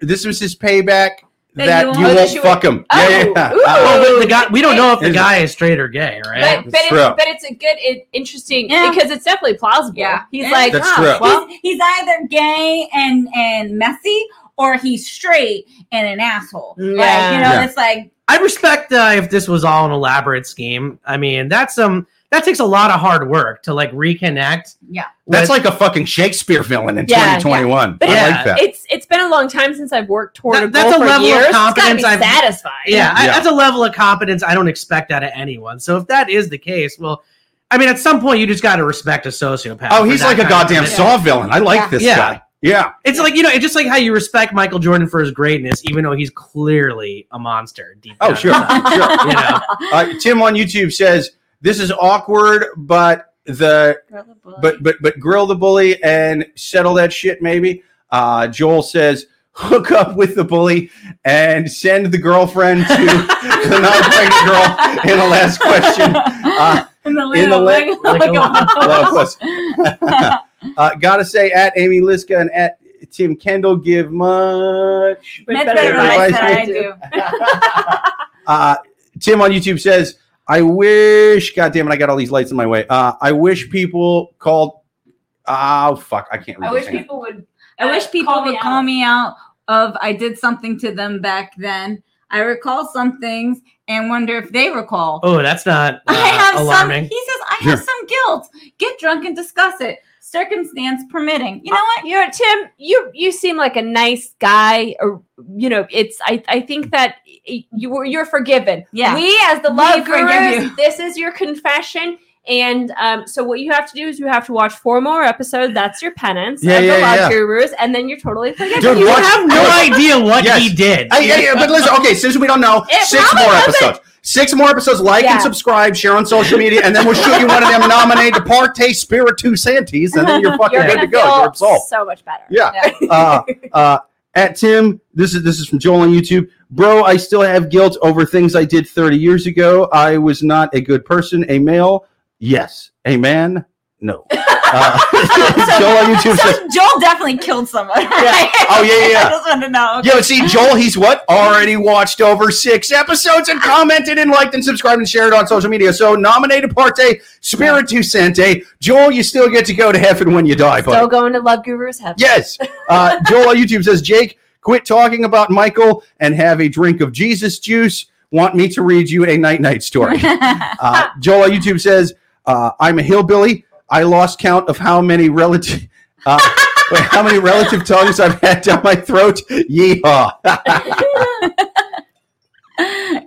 This was his payback. That that you you, won't- won't fuck him. Oh, yeah, yeah. Oh, but the guy, we don't know if the guy is straight or gay, right? But, but, it's, but it's a good, it, interesting Yeah. because it's definitely plausible. Yeah. he's Yeah. like, That's "Huh, true. Well, he's, he's either gay and and messy, or he's straight and an asshole. Like, Yeah. you know, Yeah. it's like I respect uh, if this was all an elaborate scheme. I mean, that's um that takes a lot of hard work to like reconnect. Yeah. That's with- like a fucking Shakespeare villain in Yeah, 2021. But I yeah, like that. it's it's been a long time since I've worked toward That- a that's a for level of years. It's competence I've- satisfying. yeah, I- that's a level of competence I don't expect out of anyone. So if that is the case, well, I mean, at some point you just got to respect a sociopath. oh, he's like a goddamn. Saw villain. I like Yeah. this Yeah. guy. Yeah. It's like you know, it's just like how you respect Michael Jordan for his greatness, even though he's clearly a monster. Deep Oh, sure, sure. You know, Uh, Tim on YouTube says this is awkward, but the but but but grill the bully and settle that shit maybe. Uh, Joel says hook up with the bully and send the girlfriend to the non-pregnant girl in the last question. Uh, in the, in the leg, leg- like, like a- uh, gotta say at Amy Liska and at Tim Kendall give much. Much better better advice advice than I do. Uh, Tim on YouTube says, I wish, God damn it, I got all these lights in my way. Uh, I wish people called. Oh, fuck. I can't read I wish people would. I wish uh, people call me would out. call me out of I did something to them back then. I recall some things and wonder if they recall. oh, that's not uh, I have alarming. some. He says I have Sure. some guilt. Get drunk and discuss it. Circumstance permitting. You know what? You're Tim, you you seem like a nice guy, or you know, it's. I I think that y- you were you're forgiven. Yeah. We as the love forgive gurus, this is your confession. And um, so what you have to do is you have to watch four more episodes. That's your penance Yeah, of the yeah, love yeah. gurus, and then you're totally forgiven. Dude, you watch- have no idea what Yes. he did. Hey, hey, hey, but listen, okay, since we don't know, It six more wasn't- episodes. Six more episodes. Like and subscribe, share on social media, and then we'll shoot you one of them nominated Parte Spiritu Santis, and then you're fucking You're good gonna go. feel You're absolved. so much better. Yeah. uh, uh, at Tim, this is this is from Joel on YouTube. Bro, I still have guilt over things I did 30 years ago. I was not a good person. A male, yes. A man, no. Uh, Joel on YouTube says, Joel definitely killed someone. Yeah. Oh, yeah, yeah, yeah. I just want to know. Yo, see, Joel, he's what? Already watched over six episodes and commented and liked and subscribed and shared on social media. So nominated parte Spiritu Sante. Joel, you still get to go to heaven when you die, buddy. Still going to Love Gurus heaven. Yes. Uh, Joel on YouTube says, Jake, quit talking about Michael and have a drink of Jesus juice. Want me to read you a night night story? Uh, Joel on YouTube says, uh, I'm a hillbilly. I lost count of how many relative. Uh, wait, how many relative tongues I've had down my throat? Yeehaw!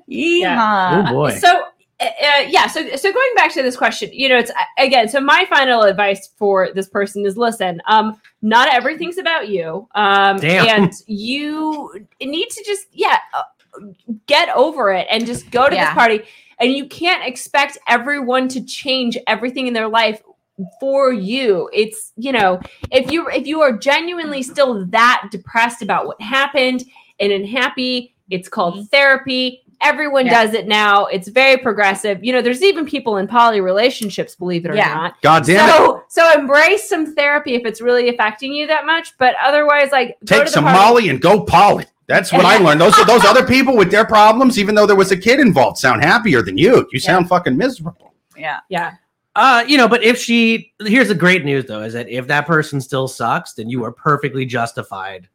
Yeehaw. oh boy. So uh, uh, yeah, so so going back to this question, you know, it's uh, again. So my final advice for this person is: listen, um, not everything's about you, um, Damn. and you need to just yeah, uh, get over it and just go to Yeah. this party. And you can't expect everyone to change everything in their life for you. It's you know, if you if you are genuinely still that depressed about what happened and unhappy, it's called mm-hmm. therapy. Everyone Yeah. does it now. It's very progressive. You know, there's even people in poly relationships, believe it or Yeah. not. God damn it! So so embrace some therapy if it's really affecting you that much. But otherwise, like go Take to the some party. Molly and go poly. That's what I learned. Those those other people with their problems, even though there was a kid involved, sound happier than you. You sound fucking miserable. Yeah. Yeah. Uh, you know, but if she here's the great news though, is that if that person still sucks, then you are perfectly justified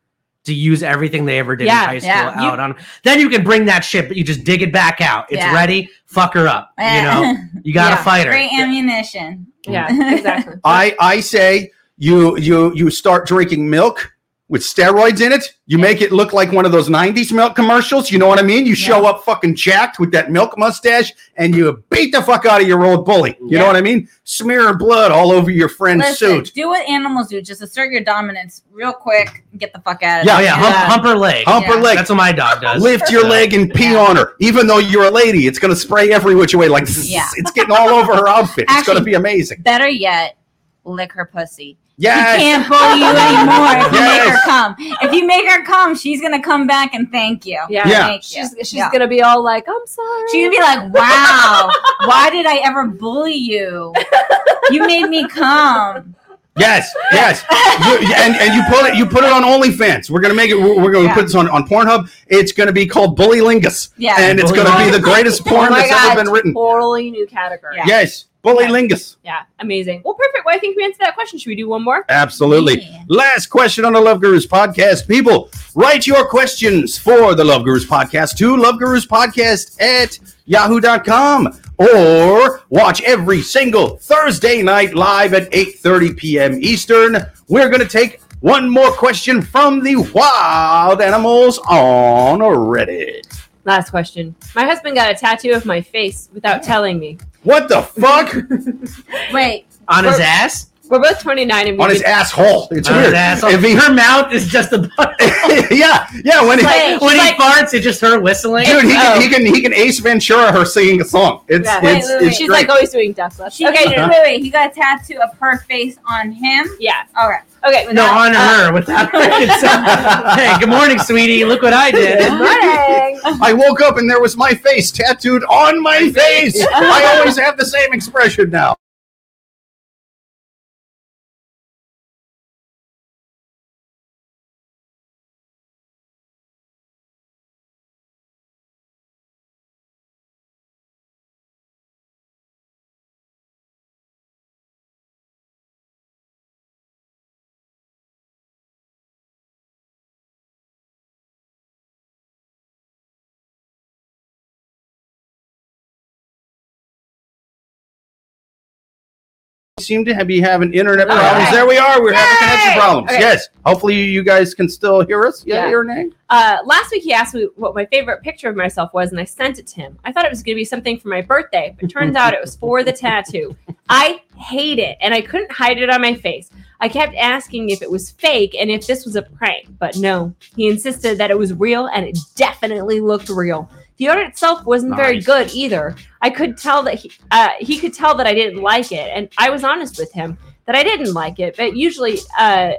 to use everything they ever did Yeah, in high school yeah. out on them. then you can bring that shit, but you just dig it back out. It's Yeah. ready, fuck her up. You know, you gotta Yeah. fight her. Great ammunition. Yeah, exactly. I I say you you you start drinking milk with steroids in it. You make it look like one of those '90s milk commercials. You know what I mean? You show up fucking jacked with that milk mustache, and you beat the fuck out of your old bully. You know what I mean? Smear blood all over your friend's Listen, suit. do what animals do. Just assert your dominance real quick. Get the fuck out of Yeah, there. yeah, hump, hump her leg. Hump her leg. That's what my dog does. Lift your leg and pee Yeah. on her. Even though you're a lady, it's going to spray every which way. Like, Yeah. it's getting all over her outfit. It's going to be amazing. Better yet, lick her pussy. Yes. She can't bully you anymore if you make her come. If you make her come, she's gonna come back and thank you. Yeah. Yeah. Thank you. She's she's Yeah. gonna be all like, I'm sorry. She's gonna be like, "Wow, why did I ever bully you? You made me come." Yes, yes, You- and and you put it you put it on OnlyFans. We're gonna make it. We're, we're gonna Yeah. put this on on Pornhub. It's gonna be called Bullylingus, Yeah. and it's gonna be the greatest porn oh that's god, ever been written. totally new category. Yeah. Yes, Bullylingus. Yeah, amazing. Well, perfect. Well, I think we answered that question. Should we do one more? Absolutely. Yeah. Last question on the Love Gurus podcast. People, write your questions for the Love Gurus podcast to Love Gurus podcast at yahoo.com or watch every single Thursday night live at 8:30 p.m. Eastern. We're going to take one more question from the wild animals on Reddit. Last question. My husband got a tattoo of my face without telling me. What the fuck? Wait, On his We're- ass? We're both 29 and we on his did- asshole. It's On weird. his asshole. If he, Her mouth is just a yeah, yeah. When he, Like- when he like- farts, it's just her whistling. Dude, he Oh. can, he can he can Ace Ventura her singing a song. It's Yeah. Wait, it's, wait, wait. it's She's great. like always doing death lips. she, Okay, wait, wait, wait. He got a tattoo of her face on him. yeah. All right. Okay. no, uh, on her without her consent. Hey, good morning, sweetie. Look what I did. Good morning. I woke up and there was my face tattooed on my face. I always have the same expression now. Seem to be having internet All problems. right. There we are. We're having Yay! connection problems. Okay. Yes. Hopefully you guys can still hear us. Yeah, Yeah. your name. Uh, last week he asked me what my favorite picture of myself was, and I sent it to him. I thought it was going to be something for my birthday, but turns out it was for the tattoo. I hate it, and I couldn't hide it on my face. I kept asking if it was fake and if this was a prank, but no. He insisted that it was real, and it definitely looked real. The art itself wasn't very good either. I could tell that he, uh, he could tell that I didn't like it, and I was honest with him that I didn't like it. But usually, uh,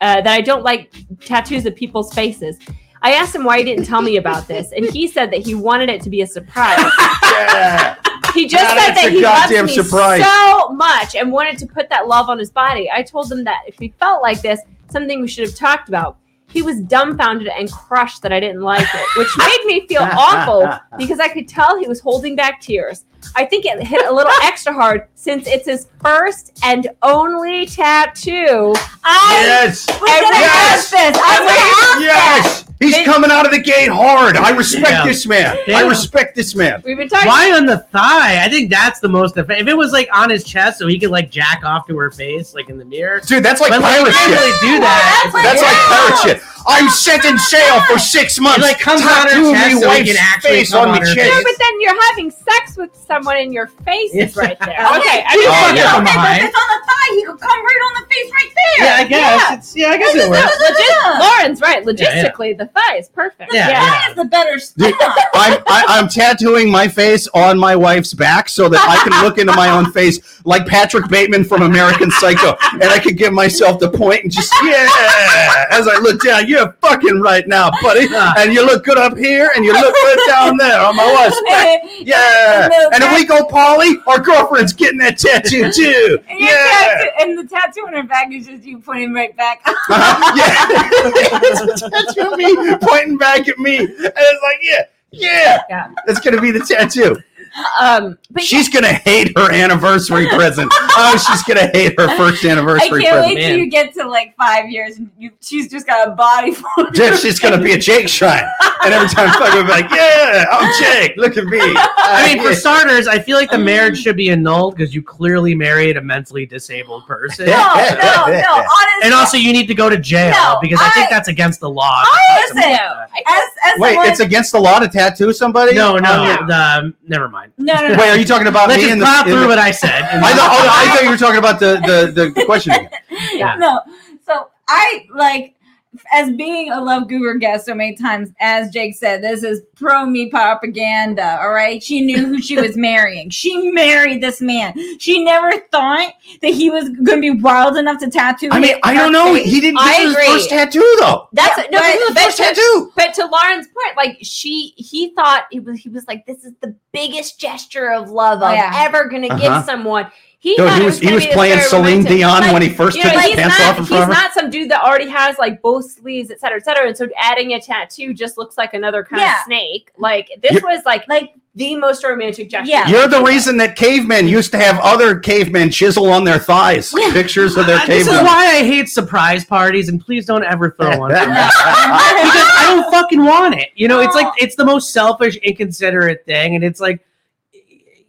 uh, that I don't like tattoos of people's faces. I asked him why he didn't tell me about this, and he said that he wanted it to be a surprise. Yeah. He just Yeah, said that he goddamn me surprise. so much and wanted to put that love on his body. I told him that if he felt like this, something we should have talked about. He was dumbfounded and crushed that I didn't like it, which made me feel awful because I could tell he was holding back tears. I think it hit a little extra hard since it's his first and only tattoo. I yes. was gonna Yes. this. I was Yes. He's They- coming out of the gate hard. I respect Yeah. this man. I respect this man. We've been talking. Why on the thigh? I think that's the most. If it was like on his chest, so he could like jack off to her face, like in the mirror. Dude, that's like But pirate you can't shit. really do that. Well, That's like Yeah. pirate shit. I'm set in sail for six months. It, like, comes on her Tattoo chest so he can actually face come on on her chest. No, but then you're having sex with someone and your face is right there. Okay, Okay, I Oh, mean, yeah. Okay, but if it's on the thigh, he could come right on the face right there. Yeah, I guess. It's, yeah, I guess it works. Logis- Lauren's right. Yeah, yeah. Logistically, the thigh is perfect. Yeah, That is the better spot. I'm, I, I'm tattooing my face on my wife's back so that I can look into my own face like Patrick Bateman from American Psycho, and I can give myself the point and just yeah as I look down. You're fucking right now, buddy, and you look good up here, and you look good down there on my wife's back. Yeah, and if we go poly, our girlfriend's getting that tattoo too. And, Yeah. tattoo, and the tattoo on her back is just you pointing right back. Uh-huh. Yeah. it's a tattoo of me pointing back at me. And it's like, yeah, yeah. Yeah. That's gonna be the tattoo. Um, but She's gonna hate her anniversary present. Oh, she's gonna hate her first I anniversary can't present. wait till man. you get to like five years and you, she's just got a body for it. Dude, she's gonna be a Jake Shine. And every time I will be like, yeah, I'm Jake. Look at me. I mean, for starters, I feel like the marriage should be annulled because you clearly married a mentally disabled person. No, no, no. Honestly, And also, you need to go to jail No, because I, think that's against the law. I listen. I- As, as Wait, someone, it's against the law to tattoo somebody? no, no, Oh, yeah. the, never mind. No, no, no. Wait, are you talking about Let's me just in the, plow through the- what I said. I, thought, oh, I thought you were talking about the, the, the question again. Yeah. No. So I like as being a love guru guest so many times, as Jake said, this is pro me propaganda. All right. She knew who she was marrying. She married this man. She never thought that he was gonna be wild enough to tattoo. I mean, I don't know. face. He didn't. This I is his agree. first tattoo, though. that's Yeah, no, but- but, First to, tattoo. but to Lauren's point, like she, he thought it was, he was like, this is the biggest gesture of love Oh, I'm yeah. ever gonna Uh-huh. give someone. He, Dude, thought he it was he was playing very Celine romantic. Dion Like, when he first you took his pants not, off in he's front of her. He's not some dude that already has like both sleeves, et cetera, et cetera. And so adding a tattoo just looks like another kind Yeah. of snake. Like this You- was like Like the most romantic gesture. Yeah. You're the reason that cavemen used to have other cavemen chisel on their thighs pictures of their Uh, this is cavemen. why I hate surprise parties, and please don't ever throw one. for me. because I don't fucking want it. You know, it's like it's the most selfish, inconsiderate thing, and it's like,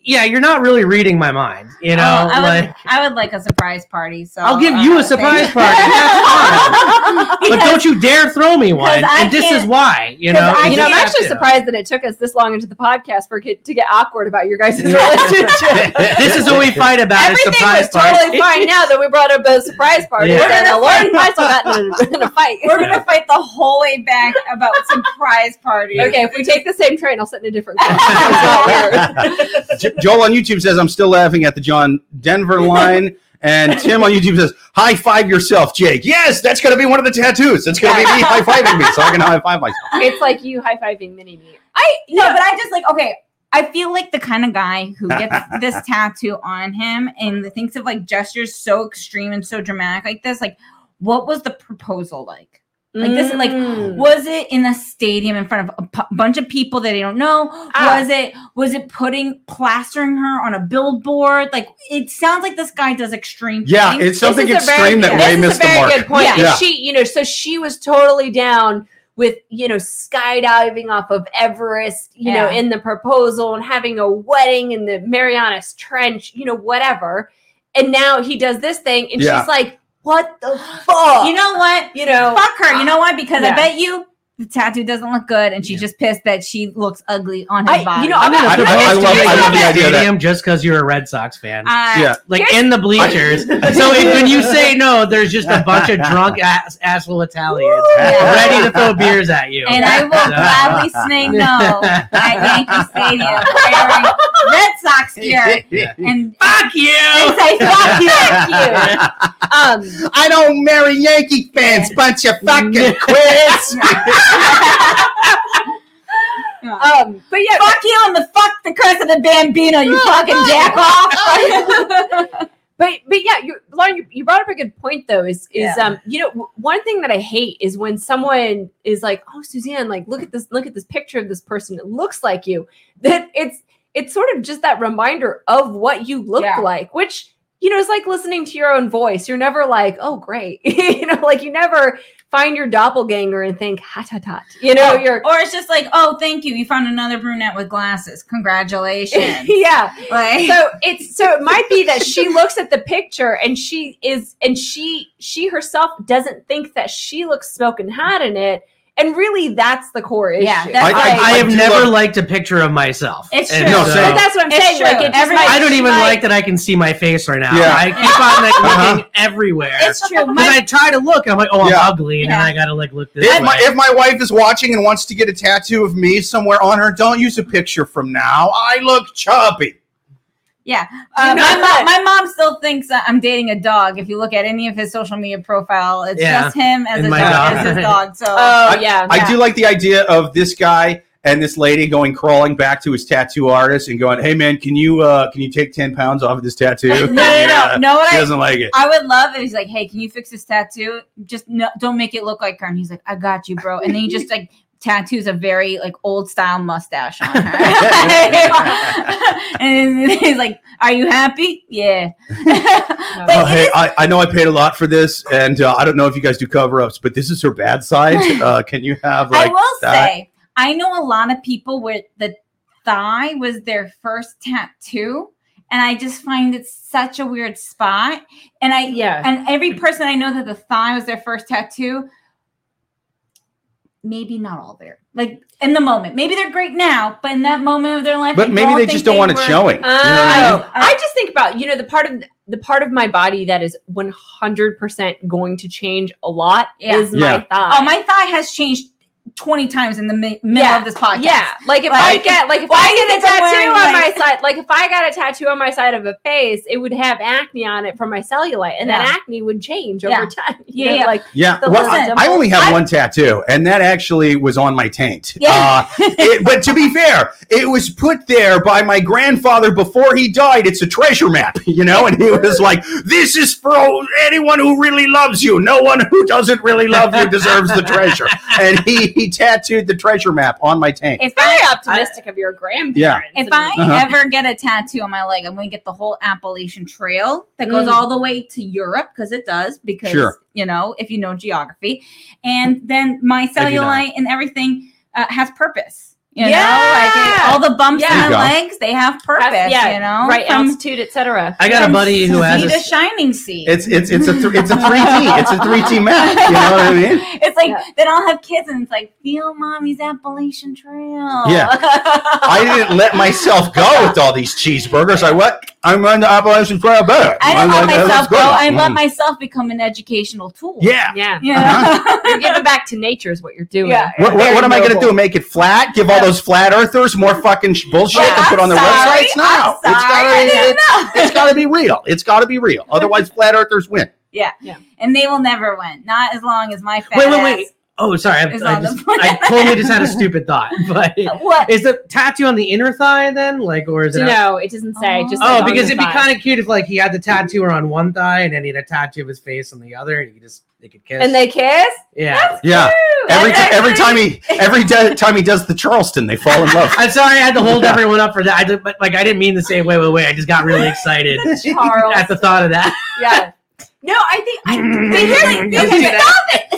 yeah, you're not really reading my mind. You oh, know, oh, I would like I would like a surprise party. So I'll give you a surprise thank- party. That's fine. but don't you dare throw me one. I And this is why. You 'cause know, I you know, I'm can't- actually surprised that it took us this long into the podcast for it to get awkward about your guys' relationship. This is what we fight about. is Everything surprise was totally fine now that we brought up a surprise party. Yeah. We're gonna Lauren and I still got in a, in a fight. We're gonna fight the whole way back about surprise party. okay, if we take the same train, I'll sit in a different car. It's not weird. J- Joel on YouTube says, I'm still laughing at the John Denver line. And Tim on YouTube says, high five yourself, Jake. Yes, that's going to be one of the tattoos. It's going to be me high fiving me so I can high five myself. It's like you high fiving mini me. I no, but I just like okay. I feel like the kind of guy who gets this tattoo on him and the thinks of like gestures so extreme and so dramatic like this. Like, what was the proposal like? Like this, like Mm. was it in a stadium in front of a bunch of people that they don't know? Ah. Was it was it putting plastering her on a billboard? Like it sounds like this guy does extreme. Yeah, things. it's something a extreme very- that this way is a missed the mark. good point. Yeah. Yeah. she, you know, so she was totally down with, you know, skydiving off of Everest, you know, in the proposal and having a wedding in the Marianas Trench, you know, whatever. And now he does this thing, and Yeah. she's like, "What the fuck?" You know what? you know, Fuck her. You know why? Because Yeah. I bet you the tattoo doesn't look good, and she's Yeah. just pissed that she looks ugly on his I- body. you know, I'm gonna I- I- I love- I love in the idea of that. stadium just because you're a Red Sox fan. Uh, Yeah. like in the bleachers. so if, when you say no, there's just a bunch of drunk ass, asshole Italians Yeah. ready to throw beers at you. And I will So- gladly say no at Yankee Stadium wearing Red Sox gear and, Fuck you! and say fuck you. um, I don't marry Yankee fans, bunch of fucking quits. um, but yeah, Fuck you and the fuck the curse of the Bambino, you fucking jack off. But but yeah, you Lauren, you, you brought up a good point though. Is is Yeah. um you know w- one thing that I hate is when someone is like, oh Suzanne, like look at this look at this picture of this person. It looks like you. That it's it's sort of just that reminder of what you look Yeah. like, which you know is like listening to your own voice. You're never like, oh great, you know, like you never find your doppelganger and think hot hot hot. You know, you're or it's just like, oh, thank you, you found another brunette with glasses. Congratulations. yeah. like, so it's so it might be that she looks at the picture and she is and she she herself doesn't think that she looks smoking hot in it and really that's the core issue Yeah, that's I- Like, I- I have never love- liked a picture of myself. It's And true. No, so- but that's what i'm It's saying like true. it just Every- I don't even might- like that I can see my face right now. Yeah. I keep on like Uh-huh. looking everywhere. it's true. Because My, I try to look, and I'm like, oh, I'm Yeah. ugly, and then Yeah. I gotta like look this If way. my, if my wife is watching and wants to get a tattoo of me somewhere on her, don't use a picture from now. I look chubby. Yeah, uh, my, mom, my mom still thinks I'm dating a dog. If you look at any of his social media profile, it's Yeah. just him as And a my dog, dog. as his dog. So oh yeah I do like the idea of this guy and this lady going crawling back to his tattoo artist and going, "Hey man, can you uh, can you take ten pounds off of this tattoo?" no, no, no. Yeah. Know what She I, doesn't like it. I would love if he's like, "Hey, can you fix this tattoo? Just no, don't make it look like her." And he's like, "I got you, bro." And then he just like tattoos a very like old style mustache on her. and he's like, "Are you happy?" Yeah. but Oh, hey, I, I know I paid a lot for this, and uh, I don't know if you guys do cover ups, but this is her bad side. Uh, can you have like I will that? say, I know a lot of people where the thigh was their first tattoo. And I just find it such a weird spot. And I yeah and every person I know that the thigh was their first tattoo, maybe not all there. Like in the moment, maybe they're great now, but in that moment of their life, But maybe don't they just don't want it were- showing. You know I mean? Oh, I just think about you know the part of the part of my body that is 100% going to change a lot Yeah. is my Yeah. thigh. Oh, my thigh has changed 20 times in the mi- middle Yeah. of this podcast. Yeah, like if Like, I get like if why I get a tattoo wearing, on like- my side, like if I got a tattoo on my side of a face, it would have acne on it from my cellulite, and that acne would change Yeah. over time. You Yeah, know, yeah. like Yeah, The well, I, I only have I- one tattoo, and that actually was on my taint. Yeah. Uh, it- but to be fair, it was put there by my grandfather before he died. It's a treasure map, you know, and he was like, "This is for anyone who really loves you. No one who doesn't really love you deserves the treasure." And he, he tattooed the treasure map on my tank. If very I optimistic of your grandparents. Yeah. if I Uh-huh. ever get a tattoo on my leg, I'm going to get the whole Appalachian Trail that goes Mm. all the way to Europe because it does. Because Sure. you know, if you know geography, and then my do not. cellulite and everything uh, has purpose. You Yeah. know, like it- all the bumps Yeah. in There my legs, they have purpose. That's- yeah, you know, right From- altitude, etc. I got a buddy who has sea a shining sea. It's it's it's a th- it's a three T it's a three T map. You know what I mean? It's like Yeah. then I'll have kids and it's like feel mommy's Appalachian Trail. Yeah. I didn't let myself go with all these cheeseburgers. I what? I'm on the Appalachian Trail better. I I'm didn't let like, myself go. I let Mm. myself become an educational tool. Yeah. Yeah, Yeah. you're giving back to nature is what you're doing. Yeah. What, what, what am I going to do? Make it flat? Give all those flat earthers more fucking bullshit Yeah, to put on their sorry. websites? now. I'm it's sorry. gotta, didn't it's, it's got to be real. It's got to be real. Otherwise, flat earthers win. Yeah. yeah. And they will never win. Not as long as my fat Wait, wait, wait. Oh, sorry. I, I, just. I totally just had a stupid thought. But What? is the tattoo on the inner thigh then, like, or is it? No, it doesn't say. Just Oh, like because it'd be kind of cute if like he had the tattoo on one thigh and then he had a tattoo of his face on the other, and he just they could kiss. and they kiss. yeah. Yeah. Every That's ti- every time he every da- time he does the Charleston, they fall in love. I'm sorry, I had to hold everyone up for that. I did, but like I didn't mean to say wait, wait, wait. I just got really excited Charles. at the thought of that. Yeah. No, I think I, But here's the- Okay, stop it!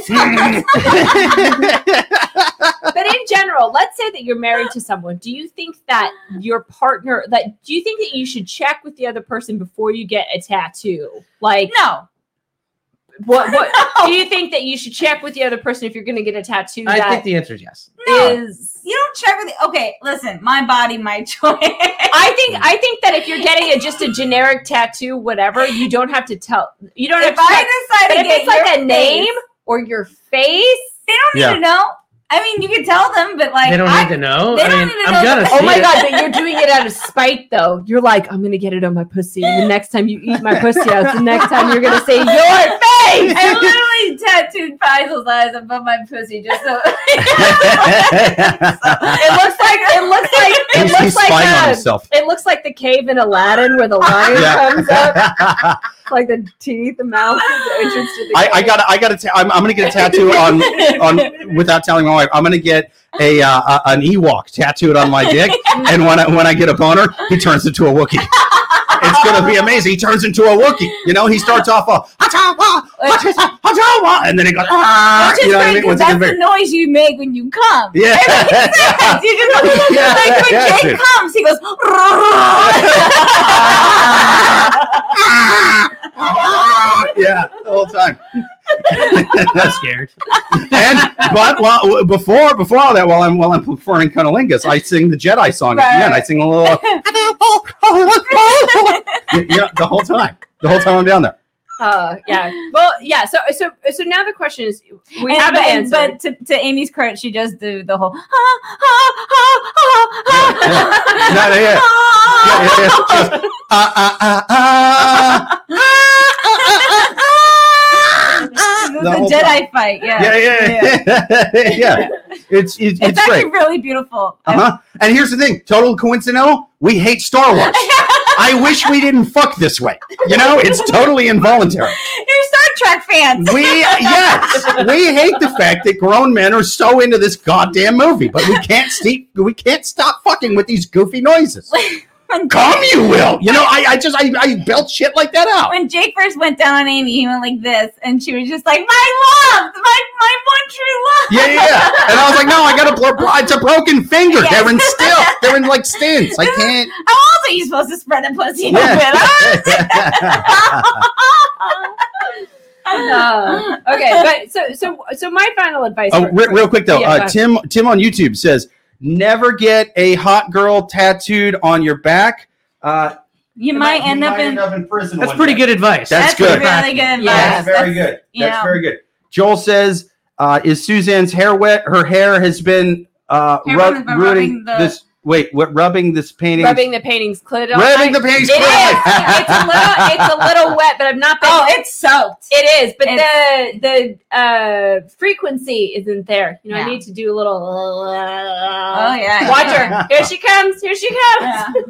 but in general, let's say that you're married to someone. Do you think that your partner that do you think that you should check with the other person before you get a tattoo? Like no. What what do you think that you should check with the other person if you're gonna get a tattoo I think the answer is yes. No. is You don't check with the, okay, listen, my body, my choice. I think I think that if you're getting a just a generic tattoo, whatever, you don't have to tell you don't have if to check. I decide But to if get it's like your a name or your face, they don't need Yeah. to know. I mean, you can tell them, but like They don't I, need to know. they I don't mean, need to I'm know gonna. that- Oh my it. god, but you're doing it out of spite though. You're like, I'm gonna get it on my pussy. And the next time you eat my pussy out, the next time you're gonna say your face. Literally tattooed Faisal's eyes above my pussy just so It looks like it looks like it he's, looks he's like a, himself. it looks like the cave in Aladdin where the lion comes up, like the teeth, the mouth, the entrance to the I, I cave. got I got to I'm, I'm gonna get a tattoo on on without telling my wife. I'm gonna get a uh, a- an Ewok tattooed on my dick, and when I when I get a boner, he turns into a Wookiee. It's gonna be amazing. He turns into a Wookiee. You know, he starts off a "Hachawa, hachawa, hachawa," and then he goes, ah, Which is you know what I mean? Once that's the noise you make when you come. Yeah. It sense. You just Yeah, like when yeah, Jake comes, he goes. yeah, the whole time. I'm scared. And but while, before before all that, while I'm while I'm performing cunnilingus, I sing the Jedi song at the end. I sing a little. yeah, the whole time. The whole time I'm down there. Uh, yeah. Well, yeah. So, so, so now the question is, we And- have but, an answer. but to, to Amy's credit, she does do the whole. "Ah, ah, ah, ah, ah." No, no, yeah. Yeah, yeah, yeah. "Ah, ah, ah, ah." The, The whole Jedi fight, yeah. Yeah, yeah, yeah. yeah. It's it's, It's, it's actually great. really beautiful. Uh huh. And here's the thing: total coincidental. We hate Star Wars. I wish we didn't fuck this way. You know, it's totally involuntary. You're Star Trek fans. We yes, we hate the fact that grown men are so into this goddamn movie, but we can't steep, we can't stop fucking with these goofy noises. When, Come, you will. You know, I, I just I, I belt shit like that out. when Jake first went down on Amy, he went like this, and she was just like, "My love, my my one true love." Yeah, yeah, yeah. And I was like, no, I got a blo- it's a broken finger. Yes. They're in still, they're in like stints. I can't. How else are you supposed to spread the pussy open? Uh, okay, but so, so, so my final advice. oh, for- re- real quick though, Yeah, uh. Tim Tim on YouTube says never get a hot girl tattooed on your back. Uh, you might end up in. in prison. That's one good. day. good advice. That's That's good. really good advice. Yeah, That's very That's- good. That's know. very good. Joel says Uh, is Suzanne's hair wet? Her hair has been uh, rub- has been rooting rubbing the- this. Wait, what? Rubbing this painting. Rubbing the paintings clit on. Rubbing I- the paintings It is. clit. it's a little. It's a little wet, but I've not been. Oh, it's soaked. It is, but the the uh frequency isn't there. You know, Yeah. I need to do a little. Oh yeah. Watch her. Here she comes. Here she comes. Yeah.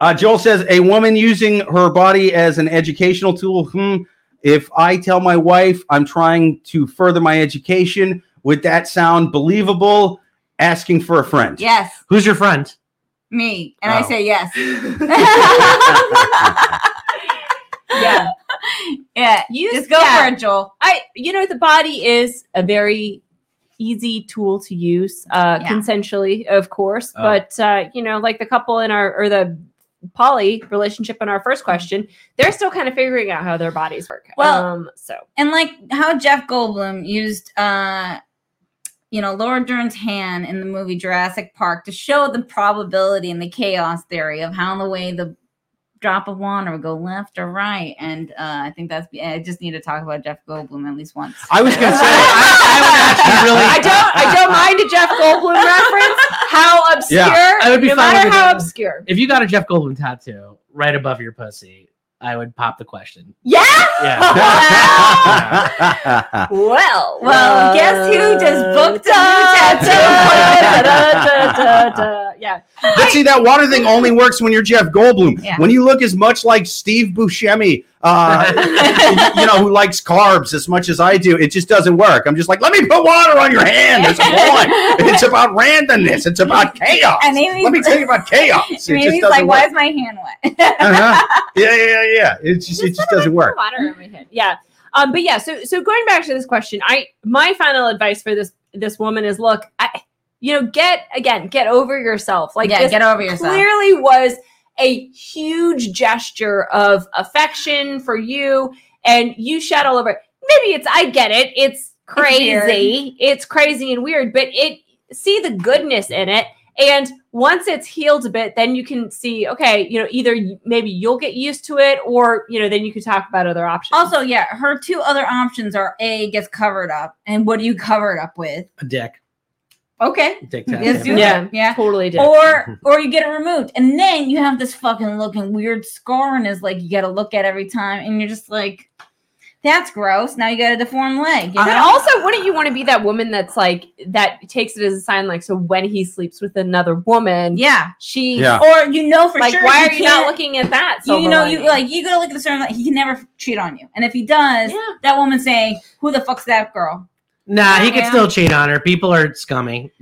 Uh, Joel says a woman using her body as an educational tool. Hmm. If I tell my wife I'm trying to further my education, would that sound believable? Asking for a friend. Yes, Who's your friend? me, and I Oh. say yes. Yeah. yeah. Use Just go yeah. for it, Joel. I, you know, the body is a very easy tool to use, uh, Yeah. consensually, of course. Oh. But uh, you know, like the couple in our or the poly relationship in our first question, they're still kind of figuring out how their bodies work. Well- um, so and like how Jeff Goldblum used uh you know Laura Dern's hand in the movie Jurassic Park to show the probability and the chaos theory of how in the way the drop of water would go left or right and uh I think that's I just need to talk about Jeff Goldblum at least once. I was gonna say. I, I would actually really. I don't, I don't mind a Jeff Goldblum reference. How obscure? yeah, I would be no fine matter how obscure. If you got a Jeff Goldblum tattoo right above your pussy, I would pop the question. Yeah. Yeah. Well, Well, guess who just booked a new da, tattoo? Yeah. But see, that water thing only works when you're Jeff Goldblum. Yeah. When you look as much like Steve Buscemi, uh, you know, who likes carbs as much as I do, it just doesn't work. I'm just like, let me put water on your hand. It's fun. It's about randomness. It's about chaos. And Amy's- let me tell you about chaos. It just Maybe he's doesn't like, why is my hand wet? Uh-huh. Yeah, yeah, yeah, yeah. It just, it just doesn't work. Water in my head. Yeah. Um, but yeah, so so going back to this question, I my final advice for this this woman is look, I you know, get again, get over yourself. Like yeah, this get over yourself. clearly was a huge gesture of affection for you and you shed all over it. maybe it's i get it it's crazy it's, crazy and weird but it see the goodness in it and once it's healed a bit then you can see okay you know either maybe you'll get used to it or you know then you can talk about other options Also, yeah, her two other options are A gets covered up, and what do you cover it up with? A dick. Okay, Dick let's do Yeah. that. Yeah. totally did Or or you get it removed, and then you have this fucking looking weird scar, and is like you got to look at every time, and you're just like, that's gross. Now you got a deformed leg. You and know? also wouldn't you want to be that woman that's like that takes it as a sign like so when he sleeps with another woman yeah. she Yeah. Or you know for like sure. why are you not looking at that You, silver know, you like you gotta look at the certain. Like, he can never cheat on you, and if he does, yeah that woman saying, "Who the fuck's that girl?" Nah, he could still cheat on her. People are scummy.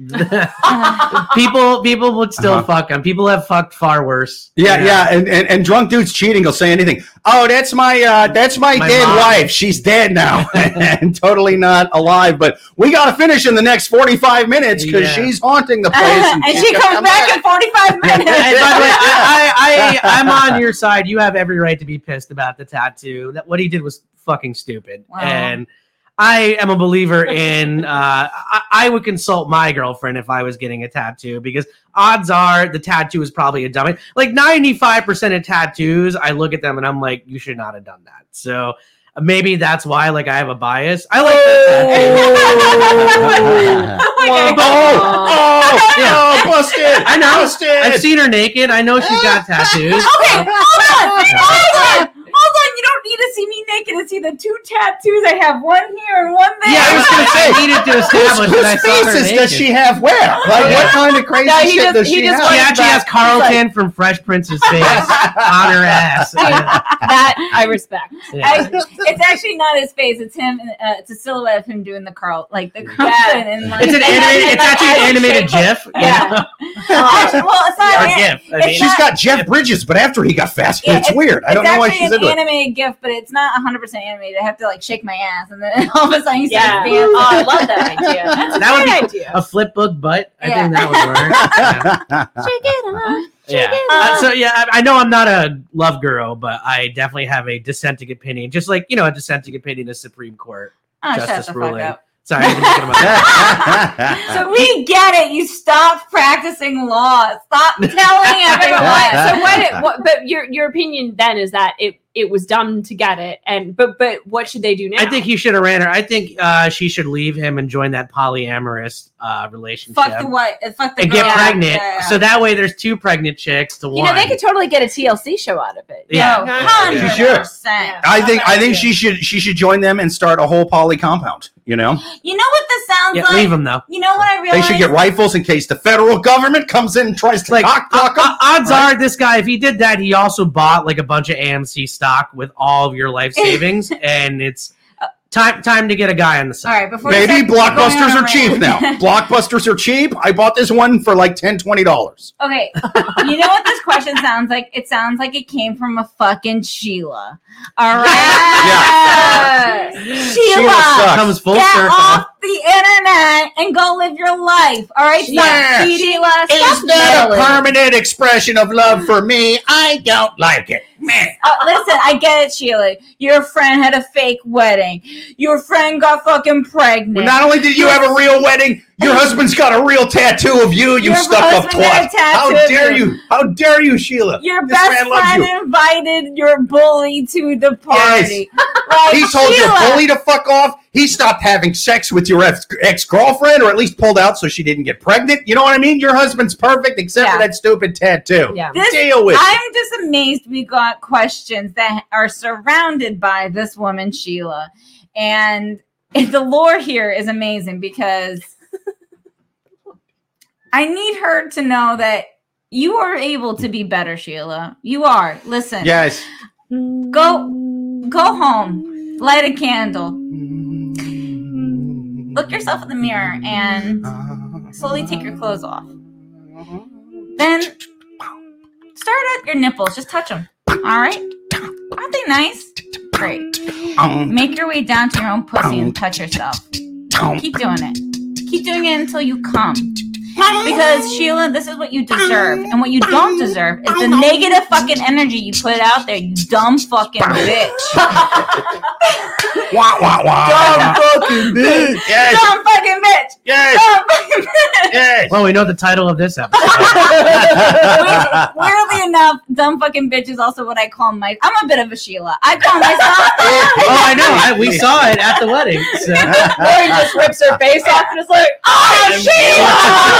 Uh, people people would still Uh-huh. fuck him. People have fucked far worse. Yeah, You know? yeah, and, and and drunk dudes cheating. He'll say anything. Oh, that's my uh, that's my, My dead mom. wife. She's dead now and totally not alive. But we got to finish in the next forty five minutes because Yeah. she's haunting the place. and she's she comes come back in forty-five minutes. And by the way, I, I, I, I'm on your side. You have every right to be pissed about the tattoo. That what he did was fucking stupid. Wow. And I am a believer in. Uh, I, I would consult my girlfriend if I was getting a tattoo because odds are the tattoo is probably a dummy. Like 95 percent of tattoos, I look at them and I'm like, you should not have done that. So. Maybe that's why, like, I have a bias. I like that tattoo. oh, oh, Yeah. oh, busted! I know. busted. I've seen her naked. I know she's got tattoos. Okay, hold on, hold on. You don't need to see me naked to see the two tattoos I have. One here and one there. Yeah, I was gonna say I needed to Whose, establish that I whose saw her faces naked. does she have where? Like, what kind of crazy No, shit just- does she just have? She wants actually has back. Carlton from Fresh Prince's face on her ass. That i respect Yeah. I, it's actually not his face. It's him. Uh, it's a silhouette of him doing the Carl, like the Carlton. Yeah. And like, It's an animated. It's actually an animated GIF. Yeah. Actually, well, it's not. Or an- GIF. I mean, She's got Jeff Bridges, but after he got fast, Yeah, it's, weird. I don't know why she's into it. animated GIF, but it's not 100 percent animated. I have to like shake my ass, and then all of a sudden you see yeah his pants. oh i love that idea that's a That would great be idea a flip book butt. I Yeah. think that would work. Check it out. Yeah. it Uh, so yeah, I, I know I'm not a love girl, but I definitely have a dissenting opinion. Just like you know, a dissenting opinion is Supreme Court Oh, justice ruling. Sorry, I didn't about that. So we get it. You stop practicing law. Stop telling everyone. What? So what, it, what? But your your opinion then is that it it was dumb to get it. And but but what should they do now? I think he should have ran her. I think uh, she should leave him and join that polyamorous uh, relationship Fuck the what? uh, Fuck the and get pregnant. Yeah, yeah. So that way, there's two pregnant chicks to you one. know they could totally get a TLC show out of it. Yeah. No, She should. 100%. I think I think she should she should join them and start a whole poly compound. You know, You know what this sounds yeah, like? leave them though. You know what I really? they should get rifles in case the federal government comes in and tries to Like, cock block o- them. o- odds are this guy, if he did that, he also bought like a bunch of AMC stock with all of your life savings, and it's time time to get a guy on the side. right, before we Maybe blockbusters are cheap now. Blockbusters are cheap. I bought this one for like 10 dollars. Okay, you know what this question sounds like? It sounds like it came from a fucking Sheila. All right, Sheila, Comes full get circle. off the internet and go live your life. All right, stop Yeah. cheating. Sheila, It's not a permanent expression of love for me. I don't like it. Man. Uh, listen, I get it, Sheila. Your friend had a fake wedding. Your friend got fucking pregnant. Well, not only did you have a real wedding, your husband's got a real tattoo of you, you Your stuck up husband got a twat. How dare you. you? How dare you, Sheila? Your This best man loves friend you. invited your bully to the party. Like, He told Sheila, your bully to fuck off. He stopped having sex with your ex girlfriend, or at least pulled out so she didn't get pregnant. You know what I mean? Your husband's perfect, except Yeah. for that stupid tattoo. Yeah. This- Deal with it. I'm just amazed we got questions that are surrounded by this woman, Sheila. And the lore here is amazing because I need her to know that you are able to be better, Sheila. You are. Listen. Yes. Go go home. Light a candle. Look yourself in the mirror and slowly take your clothes off. Then start at your nipples. Just touch them. All right? Aren't they nice? Great. Make your way down to your own pussy and touch yourself. Keep doing it. Keep doing it until you come. Because Sheila, this is what you deserve. And what you don't deserve is the negative fucking energy you put out there, you dumb fucking bitch. wah, wah, wah. Dumb fucking bitch. Yes. Dumb fucking bitch. Yes. Dumb fucking bitch. Yes. Well, we know the title of this episode. Weirdly enough, dumb fucking bitch is also what I call my. I'm a bit of a Sheila. I call myself. oh, I know. I, we saw it at the wedding. So. Or he just rips her face off and is like, "Oh, Sheila!"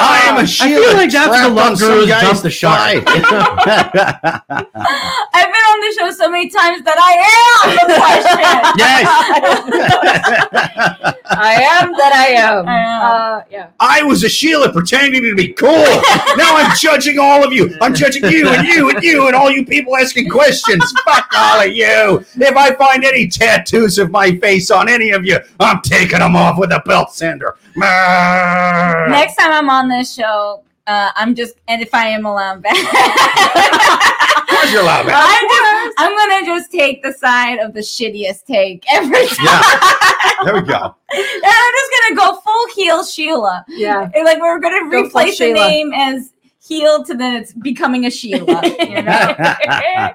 I am a I Sheila. feel like that's the trapped love on gurus jump the shark. I've been on the show so many times that I am the question. yes. I am that I am. I am. Uh, yeah. I was a Sheila pretending to be cool. now I'm judging all of you. I'm judging you and you and you and all you people asking questions. Fuck all of you. If I find any tattoos of my face on any of you, I'm taking them off with a belt sander. Next. Next time I'm on this show, uh, I'm just and if I am allowed back, Where's your love at? I'm just I'm gonna just take the side of the shittiest take every time. Yeah. There we go. and I'm just gonna go full heel Sheila. Yeah. And, like we're gonna Go full replace the Sheila. name as heel to then it's becoming a Sheila. You know?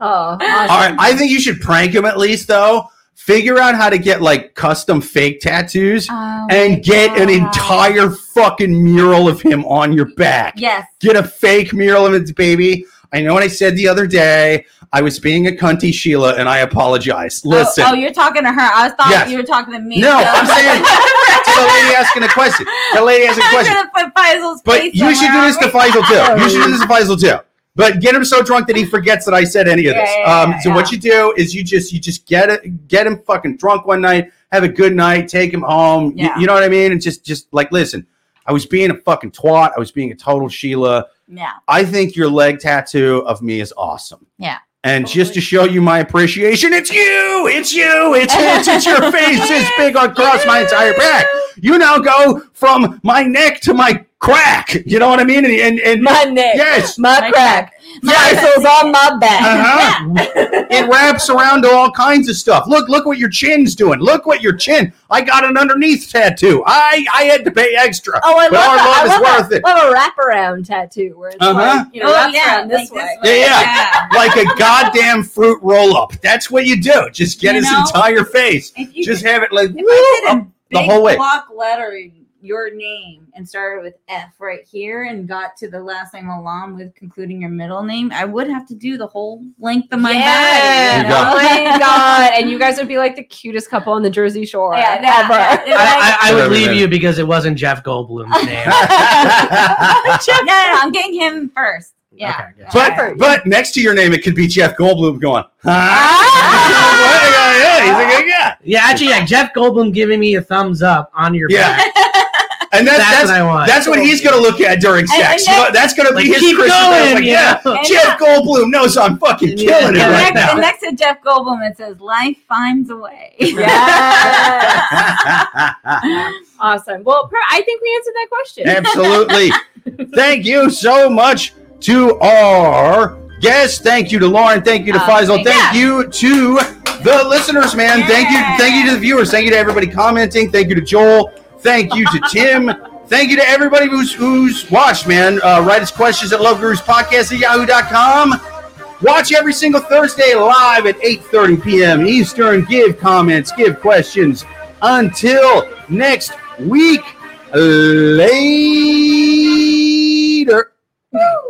Oh, awesome. All right, I think you should prank him at least, though. Figure out how to get like custom fake tattoos Oh and get an entire fucking mural of him on your back. Yes. Get a fake mural of his baby. I know what I said the other day. I was being a cunty Sheila, and I apologize. Oh, Listen, Oh, oh, you're talking to her. I thought Yes. you were talking to me. No, I'm saying to the lady asking a question. The lady asking a I'm question. gonna put Faisal's But you should do this to Faisal too. You should do this to Faisal too. But get him so drunk that he forgets that I said any of Yeah, this. yeah, um, yeah, so yeah. what you do is you just you just get it, get him fucking drunk one night, have a good night, take him home. You- You, know what I mean? And just just like listen, I was being a fucking twat. I was being a total Sheila. Yeah. I think your leg tattoo of me is awesome. Yeah. And oh just to show you my appreciation, it's you, it's you, it's it's, it's your face, it's big across my entire back. You now go from my neck to my crack. You know what I mean? And and, and my neck, yes, my My crack, My muscles on my back. uh-huh. it wraps around to all kinds of stuff. Look, look what your chin's doing. Look what your chin. I got an underneath tattoo. I I had to pay extra. Oh, I but love our that. love I is love worth that. it. I love a wraparound tattoo where it's Uh-huh. like, you know, Oh, yeah, around this like way. this Yeah, yeah. like a goddamn fruit roll up. That's what you do. Just get You his know? entire face. If you Just have it like if I did woo, in up the whole way. block lettering, your name and started with F right here and got to the last name along with concluding your middle name, I would have to do the whole length of my Yeah. body. You got Oh my god! And you guys would be like the cutest couple on the Jersey Shore Yeah, yeah, ever. yeah. I, I, I would leave you because it wasn't Jeff Goldblum's name. no, no, no, I'm getting him first. Yeah. Okay. But Jeffrey. but next to your name, it could be Jeff Goldblum going. Huh? Ah! yeah, he's a good guy. Yeah, actually, yeah, Jeff Goldblum giving me a thumbs up on your Yeah. back. And that, That's, that's what I want. that's what he's going to look at during sex. and You know, that's going to like, be his keep Christmas. going, Like, you yeah. And Jeff Goldblum knows I'm fucking Yeah. killing it And right next, now. and next to Jeff Goldblum, it says "Life finds a way." Yes. awesome. Well, per- I think we answered that question. Absolutely. Thank you so much to our guests. Thank you to Lauren. Thank you to Oh, Faisal. thank Thank you to the listeners, man. Thank you. Thank you to the viewers. Thank you to everybody commenting. Thank you to Joel. Thank you to Tim. Thank you to everybody who's who's watched, man. Uh, write us questions at loveguruspodcast at yahoo.com. Watch every single Thursday live at 8.30 p.m. Eastern. Give comments, give questions. Until next week, later. Woo!